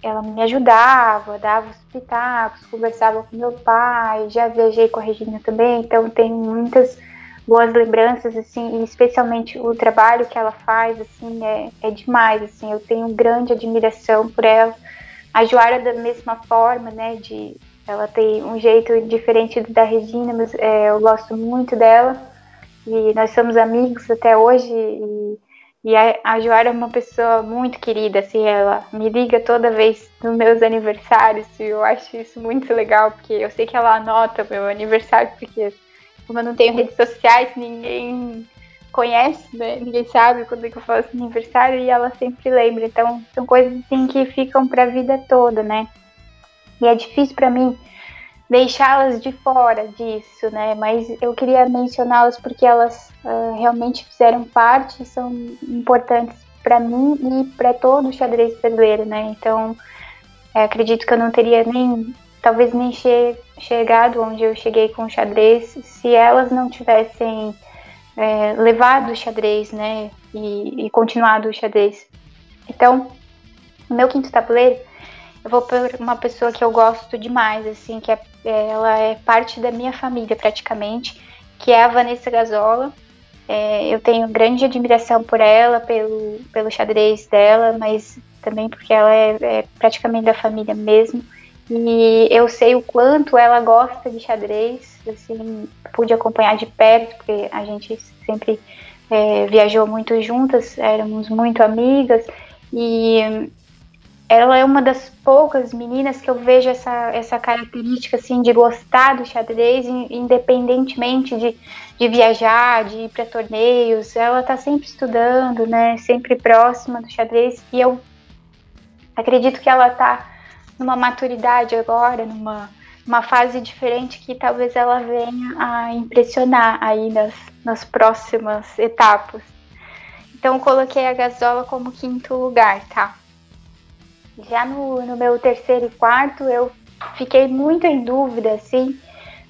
Speaker 3: ela me ajudava, dava os pitacos, conversava com meu pai, já viajei com a Regina também, então tenho muitas boas lembranças, assim, e especialmente o trabalho que ela faz, assim, é, é demais, assim, eu tenho grande admiração por ela. A Joara da mesma forma, né, de ela tem um jeito diferente da Regina, mas é, eu gosto muito dela e nós somos amigos até hoje e e a, a Joara é uma pessoa muito querida, assim, ela me liga toda vez nos meus aniversários e eu acho isso muito legal, porque eu sei que ela anota meu aniversário, porque como eu não tenho redes sociais, ninguém conhece, né? Ninguém sabe quando é que eu faço aniversário e ela sempre lembra. Então, são coisas assim que ficam para a vida toda, né? E é difícil para mim deixá-las de fora disso, né? Mas eu queria mencioná-las porque elas uh, realmente fizeram parte e são importantes para mim e para todo o xadrez brasileiro, né? Então, é, acredito que eu não teria nem, talvez nem che chegado onde eu cheguei com o xadrez se elas não tivessem é, levado o xadrez, né? E, e continuado o xadrez. Então, o meu quinto tabuleiro eu vou por uma pessoa que eu gosto demais, assim, que é, ela é parte da minha família praticamente, que é a Vanessa Gazola. É, eu tenho grande admiração por ela, pelo, pelo xadrez dela, mas também porque ela é, é praticamente da família mesmo. E eu sei o quanto ela gosta de xadrez, assim, pude acompanhar de perto, porque a gente sempre é, viajou muito juntas, éramos muito amigas, e ela é uma das poucas meninas que eu vejo essa, essa característica assim de gostar do xadrez, independentemente de, de viajar, de ir para torneios. Ela está sempre estudando, né? Sempre próxima do xadrez. E eu acredito que ela está numa maturidade agora, numa uma fase diferente que talvez ela venha a impressionar aí nas, nas próximas etapas. Então coloquei a Gasola como quinto lugar, tá? Já no, no meu terceiro e quarto, eu fiquei muito em dúvida, assim,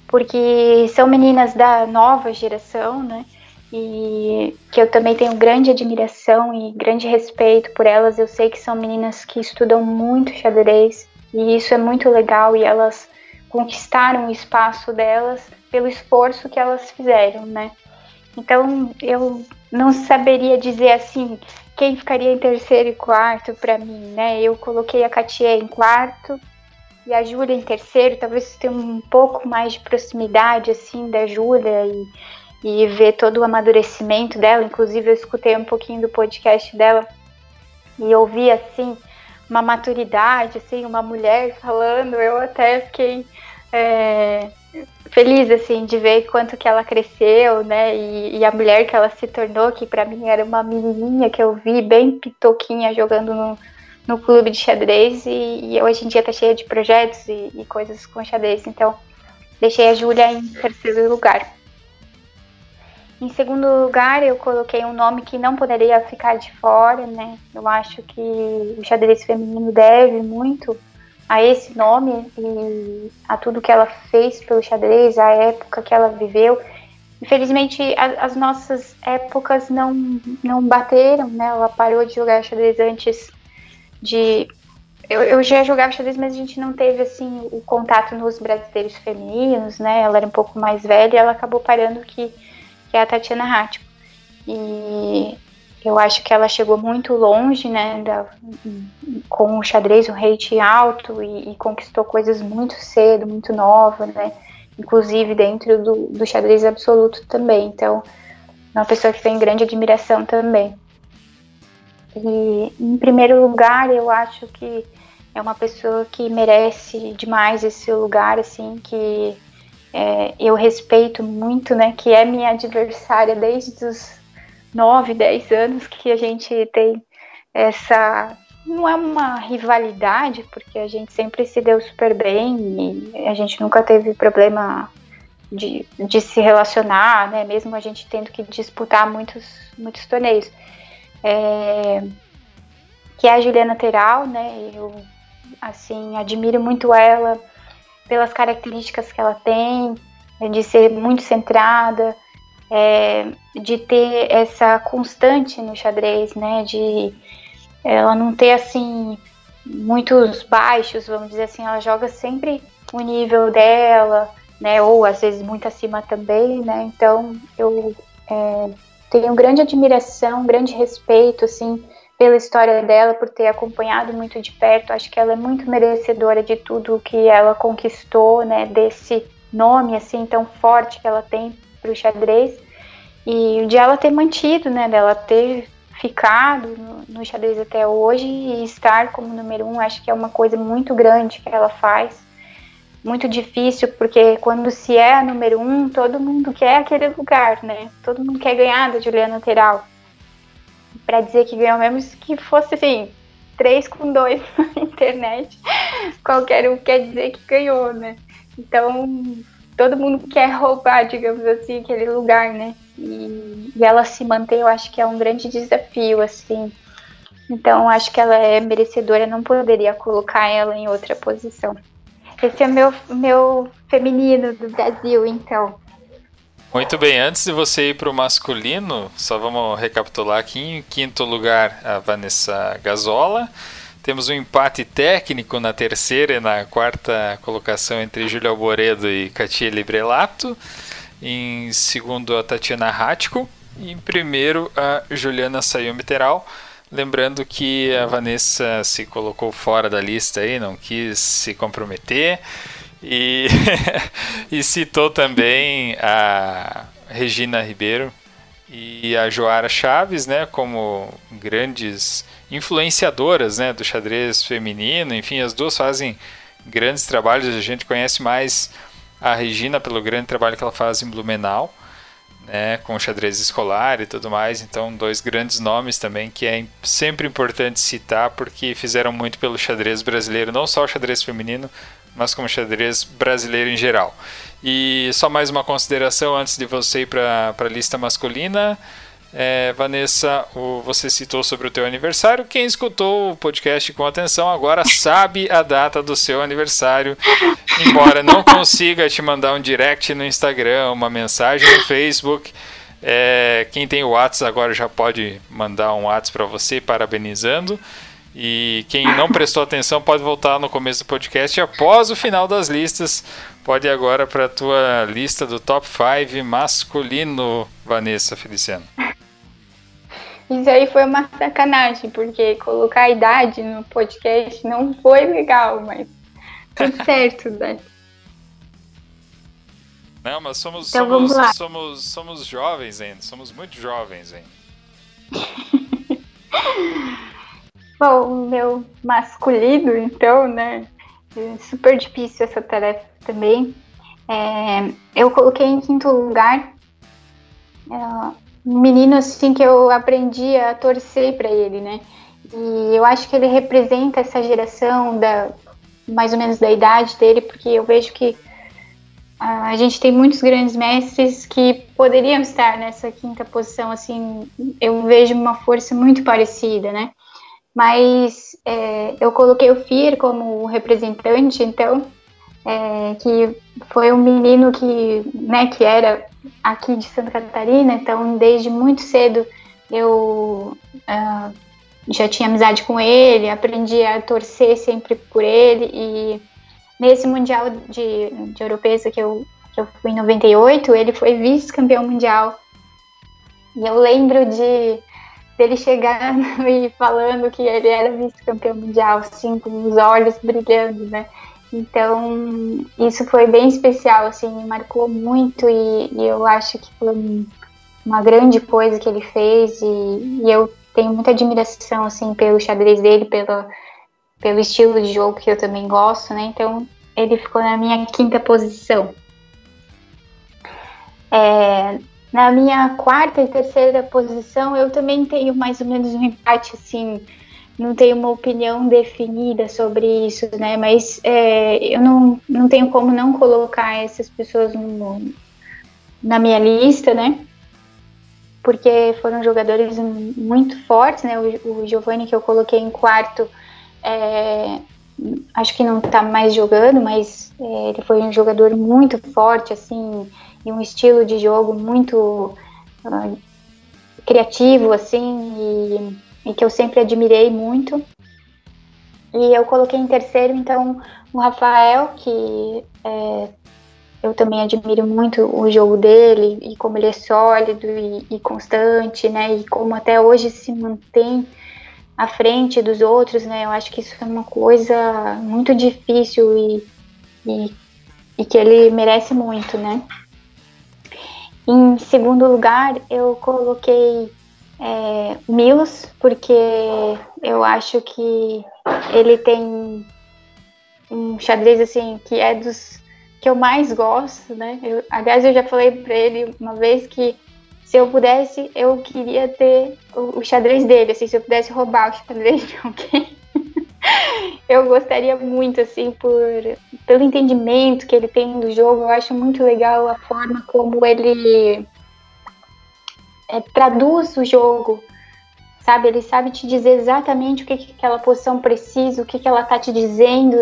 Speaker 3: porque são meninas da nova geração, né? E que eu também tenho grande admiração e grande respeito por elas. Eu sei que são meninas que estudam muito xadrez e isso é muito legal e elas conquistaram o espaço delas pelo esforço que elas fizeram, né? Então eu não saberia dizer assim quem ficaria em terceiro e quarto para mim, né? Eu coloquei a Katia em quarto e a Júlia em terceiro, talvez tenha um pouco mais de proximidade assim da Júlia e, e ver todo o amadurecimento dela. Inclusive eu escutei um pouquinho do podcast dela e ouvi assim uma maturidade, assim, uma mulher falando. Eu até fiquei é, feliz assim de ver quanto que ela cresceu, né? E, e a mulher que ela se tornou, que para mim era uma menininha que eu vi bem pitoquinha jogando no, no clube de xadrez e, e hoje em dia tá cheia de projetos e, e coisas com xadrez. Então, deixei a Júlia em terceiro lugar. Em segundo lugar, eu coloquei um nome que não poderia ficar de fora, né? Eu acho que o xadrez feminino deve muito a esse nome e a tudo que ela fez pelo xadrez, a época que ela viveu. Infelizmente, a, as nossas épocas não, não bateram, né? Ela parou de jogar xadrez antes de. Eu, eu já jogava xadrez, mas a gente não teve assim o contato nos brasileiros femininos, né? Ela era um pouco mais velha e ela acabou parando que, que é a Tatiana Hattico. E eu acho que ela chegou muito longe, né, da, com o xadrez, um rate alto e, e, conquistou coisas muito cedo, muito nova, né. inclusive dentro do, do xadrez absoluto também. Então, é uma pessoa que tem grande admiração também. E, em primeiro lugar, eu acho que é uma pessoa que merece demais esse lugar, assim, que é, eu respeito muito, né, que é minha adversária desde os 9, 10 anos que a gente tem essa não é uma rivalidade, porque a gente sempre se deu super bem e a gente nunca teve problema de, de se relacionar, né? Mesmo a gente tendo que disputar muitos, muitos torneios. É, que é a Juliana Teral, né? Eu, assim, admiro muito ela pelas características que ela tem, de ser muito centrada, é, de ter essa constante no xadrez, né? De ela não ter assim muitos baixos, vamos dizer assim, ela joga sempre o nível dela, né? Ou às vezes muito acima também, né? Então eu é, tenho grande admiração, grande respeito, assim, pela história dela, por ter acompanhado muito de perto. Acho que ela é muito merecedora de tudo que ela conquistou, né? Desse nome assim tão forte que ela tem para o xadrez e de ela ter mantido, né? Dela ter ficado no, no xadrez até hoje e estar como número um, acho que é uma coisa muito grande que ela faz. Muito difícil, porque quando se é a número um, todo mundo quer aquele lugar, né? Todo mundo quer ganhar da Juliana Lateral. Para dizer que ganhou mesmo que fosse assim, 3 com 2 na internet, qualquer um quer dizer que ganhou, né? Então, todo mundo quer roubar, digamos assim, aquele lugar, né? E, e ela se manter, eu acho que é um grande desafio, assim. Então, acho que ela é merecedora, não poderia colocar ela em outra posição. Esse é meu, meu feminino do Brasil, então.
Speaker 2: Muito bem, antes de você ir para o masculino, só vamos recapitular aqui. Em quinto lugar, a Vanessa Gazola. Temos um empate técnico na terceira e na quarta colocação entre Júlia Alboredo e Katia Librelato. Em segundo, a Tatiana Hatko. E em primeiro, a Juliana Sayumi Teral. Lembrando que a Vanessa se colocou fora da lista aí, não quis se comprometer. E, e citou também a Regina Ribeiro e a Joara Chaves, né, como grandes influenciadoras, né, do xadrez feminino. Enfim, as duas fazem grandes trabalhos. A gente conhece mais a Regina pelo grande trabalho que ela faz em Blumenau, né, com xadrez escolar e tudo mais. Então, dois grandes nomes também que é sempre importante citar porque fizeram muito pelo xadrez brasileiro, não só o xadrez feminino, mas como xadrez brasileiro em geral. E só mais uma consideração antes de você ir para a lista masculina. É, Vanessa, o, você citou sobre o teu aniversário. Quem escutou o podcast com atenção agora sabe a data do seu aniversário. Embora não consiga te mandar um direct no Instagram, uma mensagem no Facebook. É, quem tem o WhatsApp agora já pode mandar um WhatsApp para você parabenizando. E quem não prestou atenção pode voltar no começo do podcast após o final das listas. Pode ir agora para a tua lista do top 5 masculino, Vanessa Feliciano.
Speaker 3: Isso aí foi uma sacanagem, porque colocar a idade no podcast não foi legal, mas tudo certo, né?
Speaker 2: Não, mas somos, então, somos, somos, somos jovens ainda, somos muito jovens ainda.
Speaker 3: Bom, o meu masculino, então, né? É super difícil essa tarefa também. É, eu coloquei em quinto lugar é, um menino assim que eu aprendi a torcer para ele, né? E eu acho que ele representa essa geração da mais ou menos da idade dele, porque eu vejo que a gente tem muitos grandes mestres que poderiam estar nessa quinta posição, assim, eu vejo uma força muito parecida, né? Mas é, eu coloquei o Fir como representante, então, é, que foi um menino que, né, que era aqui de Santa Catarina, então desde muito cedo eu uh, já tinha amizade com ele, aprendi a torcer sempre por ele e nesse Mundial de, de Europeza que eu, que eu fui em 98, ele foi vice-campeão mundial. E eu lembro de dele chegando e falando que ele era vice-campeão mundial, assim, com os olhos brilhando, né? Então, isso foi bem especial, assim, me marcou muito e, e eu acho que foi uma grande coisa que ele fez e, e, eu tenho muita admiração, assim, pelo xadrez dele, pelo, estilo de jogo que eu também gosto, né? Então, ele ficou na minha quinta posição. É, na minha quarta e terceira posição, eu também tenho mais ou menos um empate, assim, não tenho uma opinião definida sobre isso, né? Mas é, eu não, não tenho como não colocar essas pessoas no, na minha lista, né? Porque foram jogadores muito fortes, né? O, o Giovanni que eu coloquei em quarto, é, acho que não está mais jogando, mas é, ele foi um jogador muito forte, assim, e um estilo de jogo muito uh, criativo, assim, e e que eu sempre admirei muito. E eu coloquei em terceiro, então, o Rafael, que é, eu também admiro muito o jogo dele e como ele é sólido e, e, constante, né? E como até hoje se mantém à frente dos outros, né? Eu acho que isso é uma coisa muito difícil e, e, e que ele merece muito, né? Em segundo lugar, eu coloquei é, Milos, porque eu acho que ele tem um xadrez assim que é dos que eu mais gosto, né? Eu, aliás, eu já falei para ele uma vez que se eu pudesse, eu queria ter o, o, xadrez dele, assim, se eu pudesse roubar o xadrez de alguém. eu gostaria muito, assim, por pelo entendimento que ele tem do jogo, eu acho muito legal a forma como ele é, traduz o jogo, sabe? Ele sabe te dizer exatamente o que, que aquela posição precisa, o que, que ela tá te dizendo,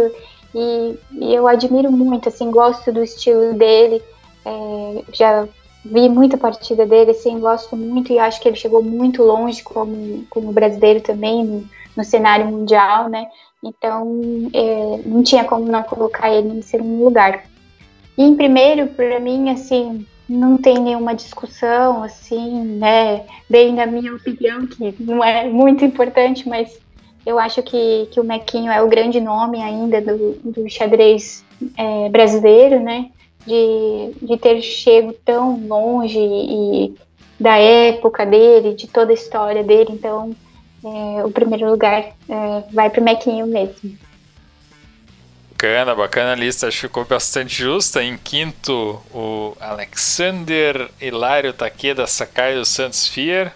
Speaker 3: e, e eu admiro muito, assim, gosto do estilo dele, é, já vi muita partida dele, assim, gosto muito e acho que ele chegou muito longe como, como brasileiro também no, no cenário mundial, né? Então, é, não tinha como não colocar ele em segundo lugar. E em primeiro, para mim, assim, não tem nenhuma discussão, assim, né? Bem, na minha opinião, que não é muito importante, mas eu acho que, que o Mequinho é o grande nome ainda do, do xadrez é, brasileiro, né? De, de ter chego tão longe e da época dele, de toda a história dele. Então, é, o primeiro lugar é, vai para o Mequinho mesmo.
Speaker 2: Bacana, bacana a lista, acho que ficou bastante justa. Em quinto, o Alexander Hilário Takeda Sakai Santos Fier.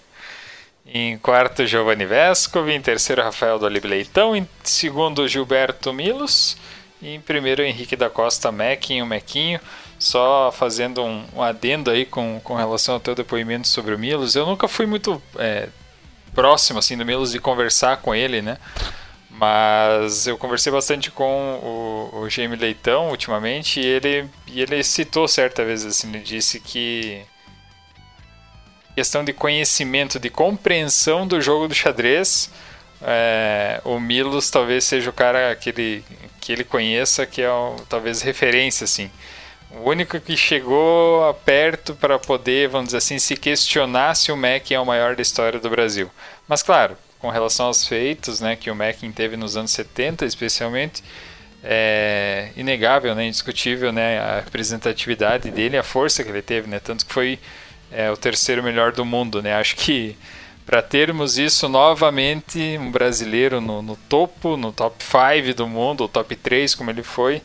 Speaker 2: Em quarto, Giovanni Vescovi. Em terceiro, Rafael do Olive Leitão. Em segundo, Gilberto Milos. E em primeiro, Henrique da Costa Mequinho, Mequinho. Só fazendo um, um, adendo aí com, com relação ao teu depoimento sobre o Milos. Eu nunca fui muito é, próximo assim do Milos de conversar com ele, né? Mas eu conversei bastante com o, o Leitão ultimamente e ele, e ele citou certa vez assim, ele disse que questão de conhecimento, de compreensão do jogo do xadrez, é, o Milos talvez seja o cara que ele, que ele conheça que é talvez referência assim. O único que chegou perto para poder, vamos dizer assim, se questionar se o Mac é o maior da história do Brasil. Mas claro, com relação aos feitos né, que o Mackin teve nos anos 70, especialmente, é inegável, né, indiscutível né, a representatividade dele, a força que ele teve, né, tanto que foi é, o terceiro melhor do mundo. Né, acho que para termos isso novamente, um brasileiro no, no topo, no top 5 do mundo, ou top 3 como ele foi,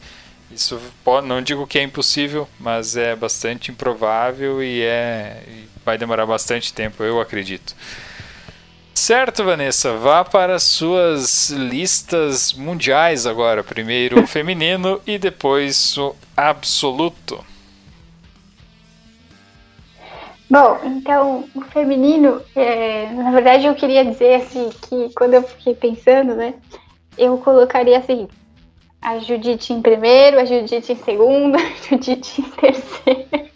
Speaker 2: isso pode, não digo que é impossível, mas é bastante improvável e, é, e vai demorar bastante tempo, eu acredito. Certo, Vanessa, vá para suas listas mundiais agora. Primeiro o feminino e depois o absoluto.
Speaker 3: Bom, então o feminino, é, na verdade eu queria dizer assim que quando eu fiquei pensando, né, eu colocaria assim a Judite em primeiro, a Judite em segundo, a Judite em terceiro.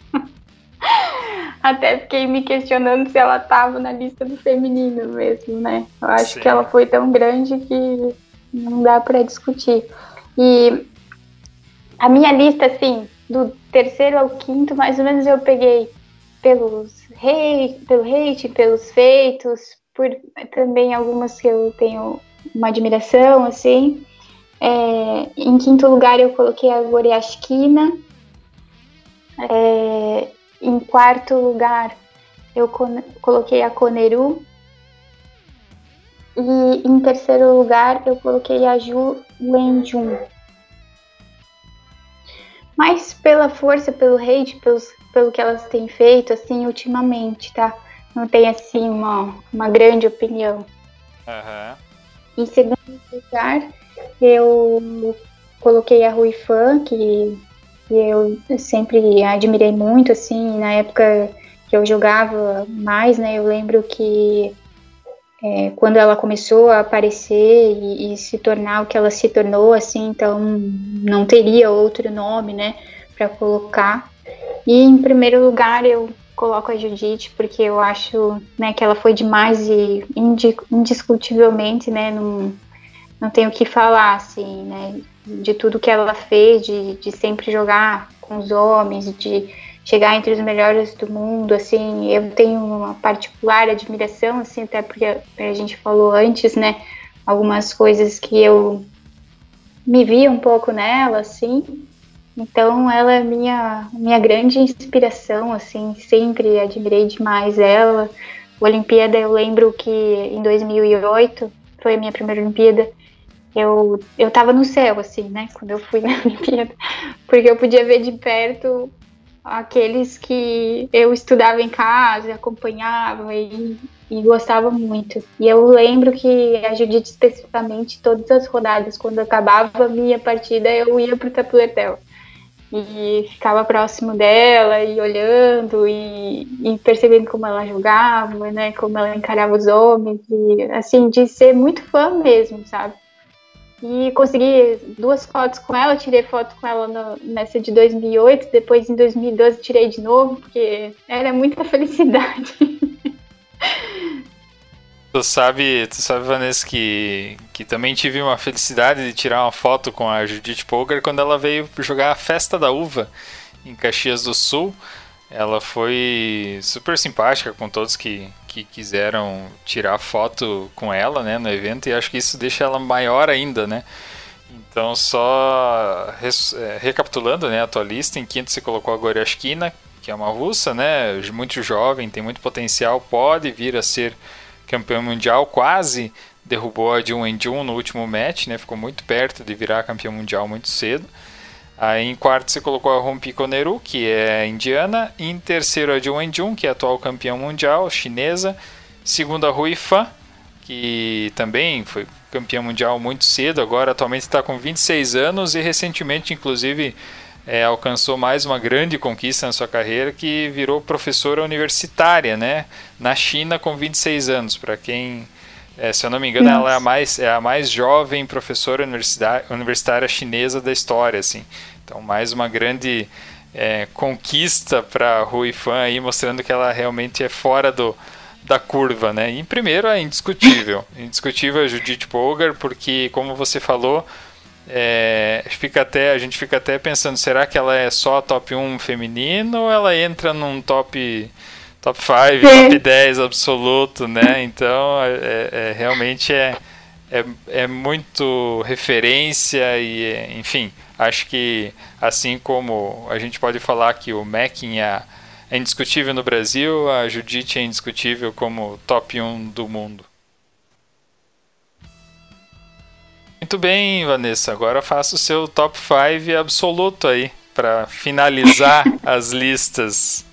Speaker 3: Até fiquei me questionando se ela estava na lista do feminino mesmo, né? Eu acho Sim. que ela foi tão grande que não dá para discutir. E a minha lista, assim, do terceiro ao quinto, mais ou menos eu peguei pelos hate, pelo hate, pelos feitos, por também algumas que eu tenho uma admiração, assim. É, em quinto lugar eu coloquei a Goriashkina. É, em quarto lugar eu coloquei a Koneru. E em terceiro lugar eu coloquei a Ju Wenjun. Mas pela força, pelo hate, pelos, pelo que elas têm feito, assim, ultimamente, tá? Não tem, assim, uma, uma grande opinião.
Speaker 2: Uhum.
Speaker 3: Em segundo lugar, eu coloquei a Rui Fan, que, eu sempre admirei muito, assim, na época que eu jogava mais, né? Eu lembro que é, quando ela começou a aparecer e, e, se tornar o que ela se tornou, assim, então não teria outro nome, né, para colocar. E em primeiro lugar eu coloco a Judite porque eu acho, né, que ela foi demais e indiscutivelmente, né, não, não tenho o que falar, assim, né, de tudo que ela fez, de, de sempre jogar com os homens, de chegar entre os melhores do mundo, assim, eu tenho uma particular admiração, assim, até porque a gente falou antes, né, algumas coisas que eu me vi um pouco nela, assim, então ela é minha, minha grande inspiração, assim, sempre admirei demais ela. A Olimpíada, eu lembro que em 2008 foi a minha primeira Olimpíada, eu, eu tava no céu, assim, né, quando eu fui na Olimpíada, porque eu podia ver de perto aqueles que eu estudava em casa, acompanhava e, e gostava muito. E eu lembro que a Judite, especificamente, todas as rodadas, quando acabava a minha partida, eu ia pro Tapuletel. E ficava próximo dela e olhando e, e, percebendo como ela jogava, né, como ela encarava os homens, e assim, de ser muito fã mesmo, sabe? E consegui duas fotos com ela, tirei foto com ela no, nessa de 2008, depois em 2012 tirei de novo, porque era muita felicidade.
Speaker 2: Tu sabe, tu sabe, Vanessa, que, que também tive uma felicidade de tirar uma foto com a Judith Polgar quando ela veio jogar a Festa da Uva em Caxias do Sul. Ela foi super simpática com todos que, que quiseram tirar foto com ela, né, no evento, e acho que isso deixa ela maior ainda, né? Então, só é, recapitulando, né, a tua lista, em quinto você colocou a Goryashkina, que é uma russa, né, muito jovem, tem muito potencial, pode vir a ser campeã mundial, quase derrubou a Jun Jun no último match, né, ficou muito perto de virar campeã mundial muito cedo. Aí em quarto você colocou a Rompi Koneru, que é indiana. Em terceiro a Jung Jun, que é atual campeã mundial, chinesa. Segundo a Rui Fan, que também foi campeã mundial muito cedo, agora atualmente está com 26 anos e recentemente, inclusive, é, alcançou mais uma grande conquista na sua carreira, que virou professora universitária, né? Na China com 26 anos. Para quem é, se eu não me engano, Nossa. ela é a mais, é a mais jovem professora universitária chinesa da história, assim. Então, mais uma grande é, conquista para Rui Fan aí, mostrando que ela realmente é fora do, da curva, né? E, em primeiro, é indiscutível. indiscutível a Judith Polgar, porque, como você falou, é, fica até, a gente fica até pensando, será que ela é só top 1 feminino ou ela entra num top top 5, top 10 absoluto, né? Então, é, é, realmente é, é, é muito referência e, enfim, acho que assim como a gente pode falar que o Mackin é, é indiscutível no Brasil, a Judite é indiscutível como top 1 do mundo. Muito bem, Vanessa. Agora faça o seu top 5 absoluto aí para finalizar as listas.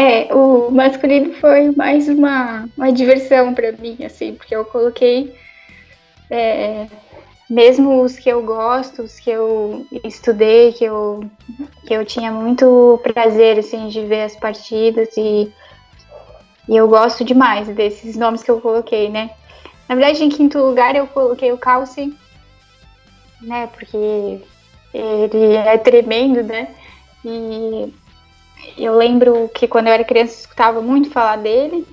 Speaker 3: É, o masculino foi mais uma, uma diversão para mim, assim, porque eu coloquei é, mesmo os que eu gosto, os que eu estudei, que eu, que eu tinha muito prazer, assim, de ver as partidas e, e eu gosto demais desses nomes que eu coloquei, né? Na verdade, em quinto lugar eu coloquei o Calci, né, porque ele é tremendo, né, e eu lembro que quando eu era criança eu escutava muito falar dele.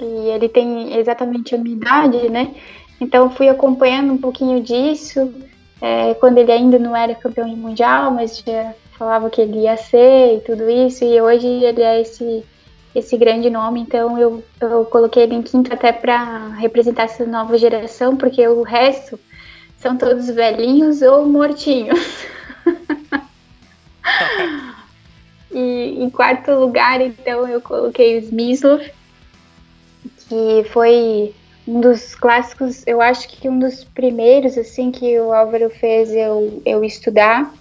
Speaker 3: E ele tem exatamente a minha idade, né? Então fui acompanhando um pouquinho disso. É, quando ele ainda não era campeão mundial, mas já falava que ele ia ser e tudo isso. E hoje ele é esse esse grande nome, então eu, eu coloquei ele em quinto até para representar essa nova geração, porque o resto são todos velhinhos ou mortinhos. e em quarto lugar, então, eu coloquei o Smyslov, que foi um dos clássicos, eu acho que um dos primeiros, assim, que o Álvaro fez eu, eu estudar.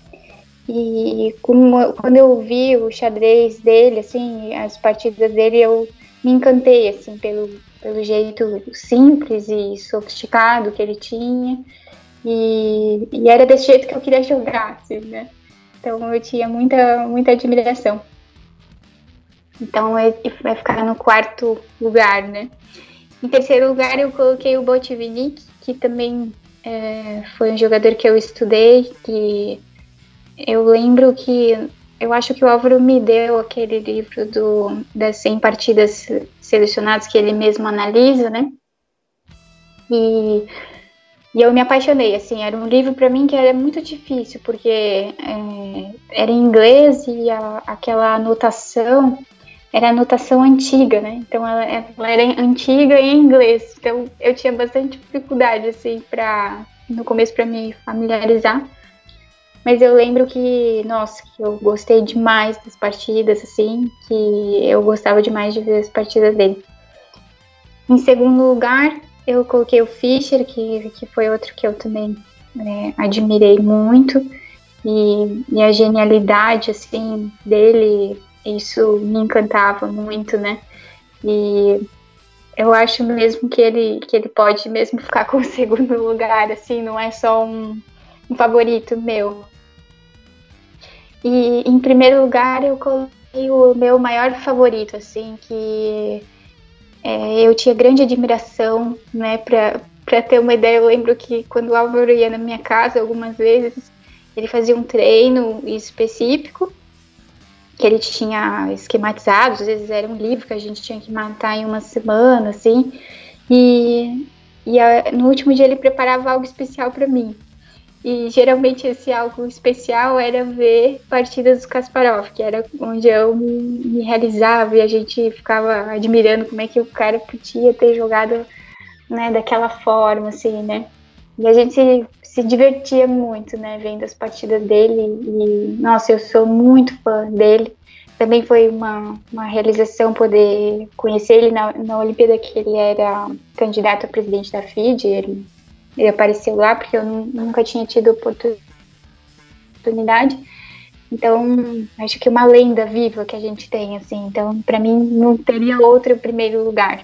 Speaker 3: E como, quando eu vi o xadrez dele, assim, as partidas dele, eu me encantei, assim, pelo, pelo jeito simples e sofisticado que ele tinha. E, e era desse jeito que eu queria jogar, assim, né? Então eu tinha muita, muita admiração. Então vai ficar no quarto lugar, né? Em terceiro lugar eu coloquei o Botvinnik, que também é, foi um jogador que eu estudei, que eu lembro que eu acho que o Álvaro me deu aquele livro do, das 100 partidas selecionadas que ele mesmo analisa, né? E e eu me apaixonei, assim, era um livro para mim que era muito difícil, porque é, era em inglês e a, aquela anotação era anotação antiga, né? Então ela, ela, era antiga em inglês, então eu tinha bastante dificuldade, assim, para no começo para me familiarizar. Mas eu lembro que, nossa, que eu gostei demais das partidas, assim, que eu gostava demais de ver as partidas dele. Em segundo lugar, eu coloquei o Fischer, que, que foi outro que eu também né, admirei muito. E, e, a genialidade, assim, dele, isso me encantava muito, né? E eu acho mesmo que ele, que ele pode mesmo ficar com o segundo lugar, assim, não é só um, um favorito meu. E em primeiro lugar eu coloquei o meu maior favorito, assim, que é, eu tinha grande admiração, né, para ter uma ideia. Eu lembro que quando o Álvaro ia na minha casa algumas vezes, ele fazia um treino específico que ele tinha esquematizado, às vezes era um livro que a gente tinha que matar em uma semana, assim, e, e a, no último dia ele preparava algo especial para mim. E geralmente esse algo especial era ver partidas do Kasparov, que era onde eu me realizava e a gente ficava admirando como é que o cara podia ter jogado né, daquela forma, assim, né? E a gente se, divertia muito, né, vendo as partidas dele. E, nossa, eu sou muito fã dele. Também foi uma, uma realização poder conhecer ele na, na Olimpíada, que ele era candidato a presidente da FIDE. Ele ele apareceu lá, porque eu nunca tinha tido oportunidade. Então, acho que é uma lenda viva que a gente tem, assim. Então, para mim, não teria outro primeiro lugar.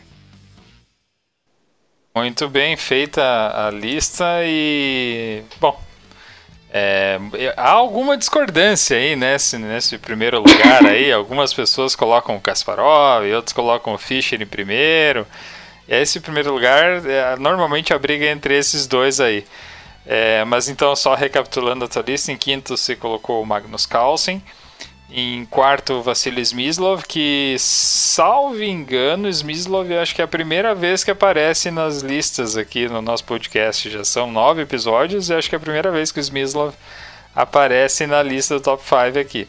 Speaker 2: Muito bem feita a lista e. Bom. É, há alguma discordância aí nesse, nesse primeiro lugar aí. Algumas pessoas colocam o Kasparov, outros colocam o Fischer em primeiro. Esse primeiro lugar, é, normalmente a briga é entre esses dois aí. É, mas então, só recapitulando a tua lista, em quinto você colocou o Magnus Carlsen. Em quarto, Vassili Smyslov, que, salvo engano, Smyslov acho que é a primeira vez que aparece nas listas aqui no nosso podcast. Já são nove episódios e acho que é a primeira vez que o Smyslov aparece na lista do top 5 aqui.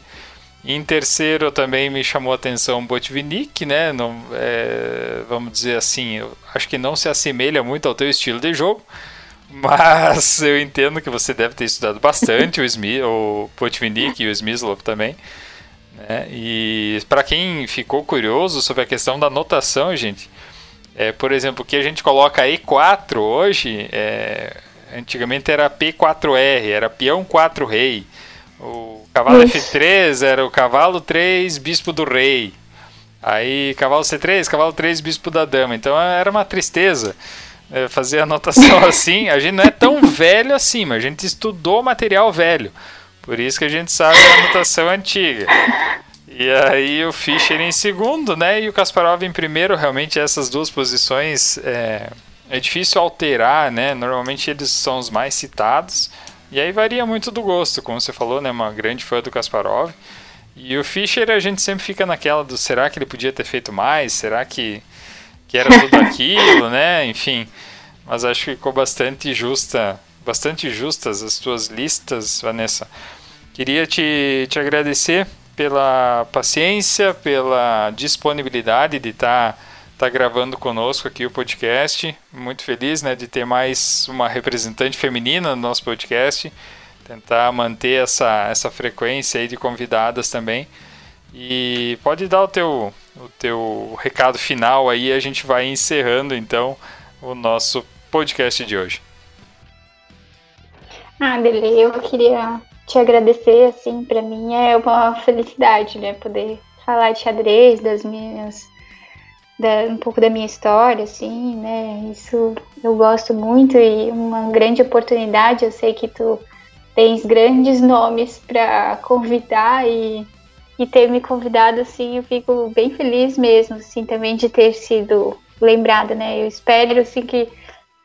Speaker 2: Em terceiro também me chamou a atenção Botvinnik, né? Não, é, vamos dizer assim, eu acho que não se assemelha muito ao teu estilo de jogo, mas eu entendo que você deve ter estudado bastante o, Smith, o Botvinnik e o Smyslov também. Né? E para quem ficou curioso sobre a questão da notação, gente, é, por exemplo, que a gente coloca E4 hoje, é, antigamente era P4R, era peão 4 rei. O cavalo Isso. F3 era o cavalo 3, bispo do rei. Aí cavalo C3, cavalo 3, bispo da dama. Então era uma tristeza é, fazer anotação assim. A gente não é tão velho assim, mas a gente estudou material velho. Por isso que a gente sabe a anotação antiga. E aí o Fischer em segundo, né? E o Kasparov em primeiro. Realmente essas duas posições é, é difícil alterar, né? Normalmente eles são os mais citados. E aí varia muito do gosto, como você falou, né? Uma grande fã do Kasparov. E o Fischer a gente sempre fica naquela do será que ele podia ter feito mais? Será que, que era tudo aquilo, né? Enfim. Mas acho que ficou bastante justa, bastante justas as tuas listas, Vanessa. Queria te, te agradecer pela paciência, pela disponibilidade de estar tá, tá gravando conosco aqui o podcast. Muito feliz né, de ter mais uma representante feminina no nosso podcast. Tentar manter essa, essa frequência aí de convidadas também. E pode dar o teu, o teu recado final aí, a gente vai encerrando então o nosso podcast de hoje.
Speaker 3: Ah, Dele, eu queria te agradecer, assim, para mim é uma felicidade, né, poder falar de xadrez, das minhas, da, um pouco da minha história, assim, né, isso eu gosto muito e uma grande oportunidade, eu sei que tu tens grandes nomes para convidar e, e ter me convidado, assim, eu fico bem feliz mesmo, assim, também de ter sido lembrada, né, eu espero, assim, que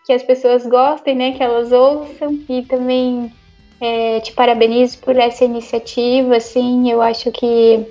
Speaker 3: que as pessoas gostem, né, que elas ouçam e também é, te parabenizo por essa iniciativa, assim, eu acho que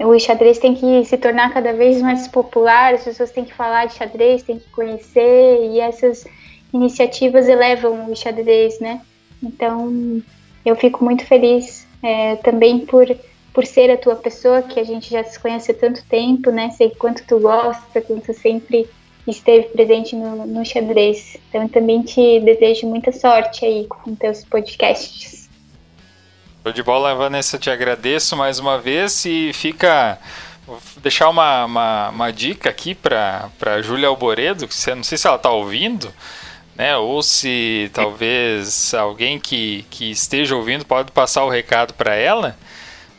Speaker 3: o xadrez tem que se tornar cada vez mais popular, as pessoas têm que falar de xadrez, têm que conhecer, e essas iniciativas elevam o xadrez, né? Então, eu fico muito feliz é, também por, por ser a tua pessoa, que a gente já se conhece há tanto tempo, né? Sei quanto tu gosta, quanto sempre esteve presente no, no xadrez. Então eu também te desejo muita sorte aí com teus podcasts.
Speaker 2: Show de bola, Vanessa, te agradeço mais uma vez e fica. Vou deixar uma, uma, uma dica aqui para a Júlia Alboredo, que não sei se ela está ouvindo, né? Ou se talvez alguém que, que esteja ouvindo pode passar o recado para ela.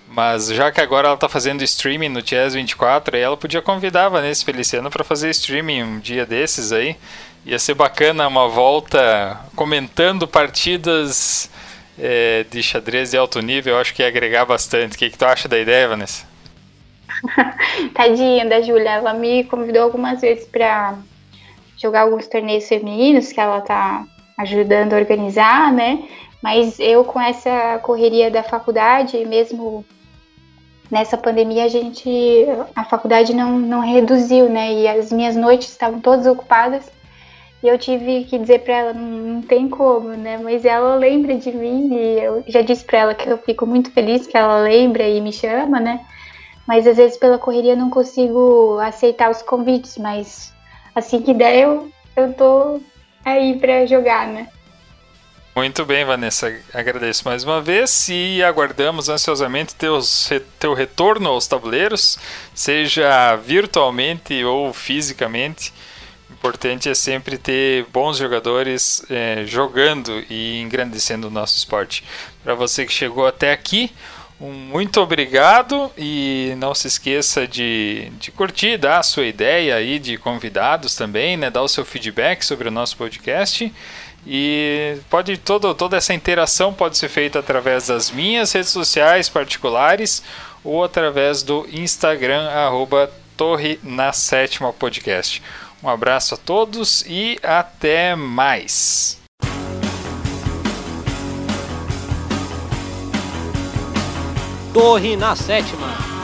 Speaker 2: Mas já que agora ela está fazendo streaming no Chess 24, aí ela podia convidar a Vanessa Feliciano para fazer streaming um dia desses aí. Ia ser bacana uma volta comentando partidas é, de xadrez de alto nível. Eu acho que ia agregar bastante. O que, que tu acha da ideia, Vanessa?
Speaker 3: Tadinha da Júlia, ela me convidou algumas vezes para jogar alguns torneios femininos que ela tá ajudando a organizar, né? Mas eu com essa correria da faculdade, mesmo nessa pandemia a gente a faculdade não, não reduziu, né? E as minhas noites estavam todas ocupadas. E eu tive que dizer para ela, não, tem como, né? Mas ela lembra de mim e eu já disse para ela que eu fico muito feliz que ela lembra e me chama, né? Mas às vezes pela correria eu não consigo aceitar os convites, mas assim que der eu, eu tô aí para jogar, né?
Speaker 2: Muito bem, Vanessa. Agradeço mais uma vez e aguardamos ansiosamente teus, teu retorno aos tabuleiros, seja virtualmente ou fisicamente. Importante é sempre ter bons jogadores é, jogando e engrandecendo o nosso esporte. Para você que chegou até aqui, um muito obrigado e não se esqueça de, de curtir, dar a sua ideia aí de convidados também, né? Dar o seu feedback sobre o nosso podcast. E pode todo, toda essa interação pode ser feita através das minhas redes sociais particulares ou através do Instagram arroba Torre na Sétima Podcast. Um abraço a todos e até mais.
Speaker 1: Torre na Sétima.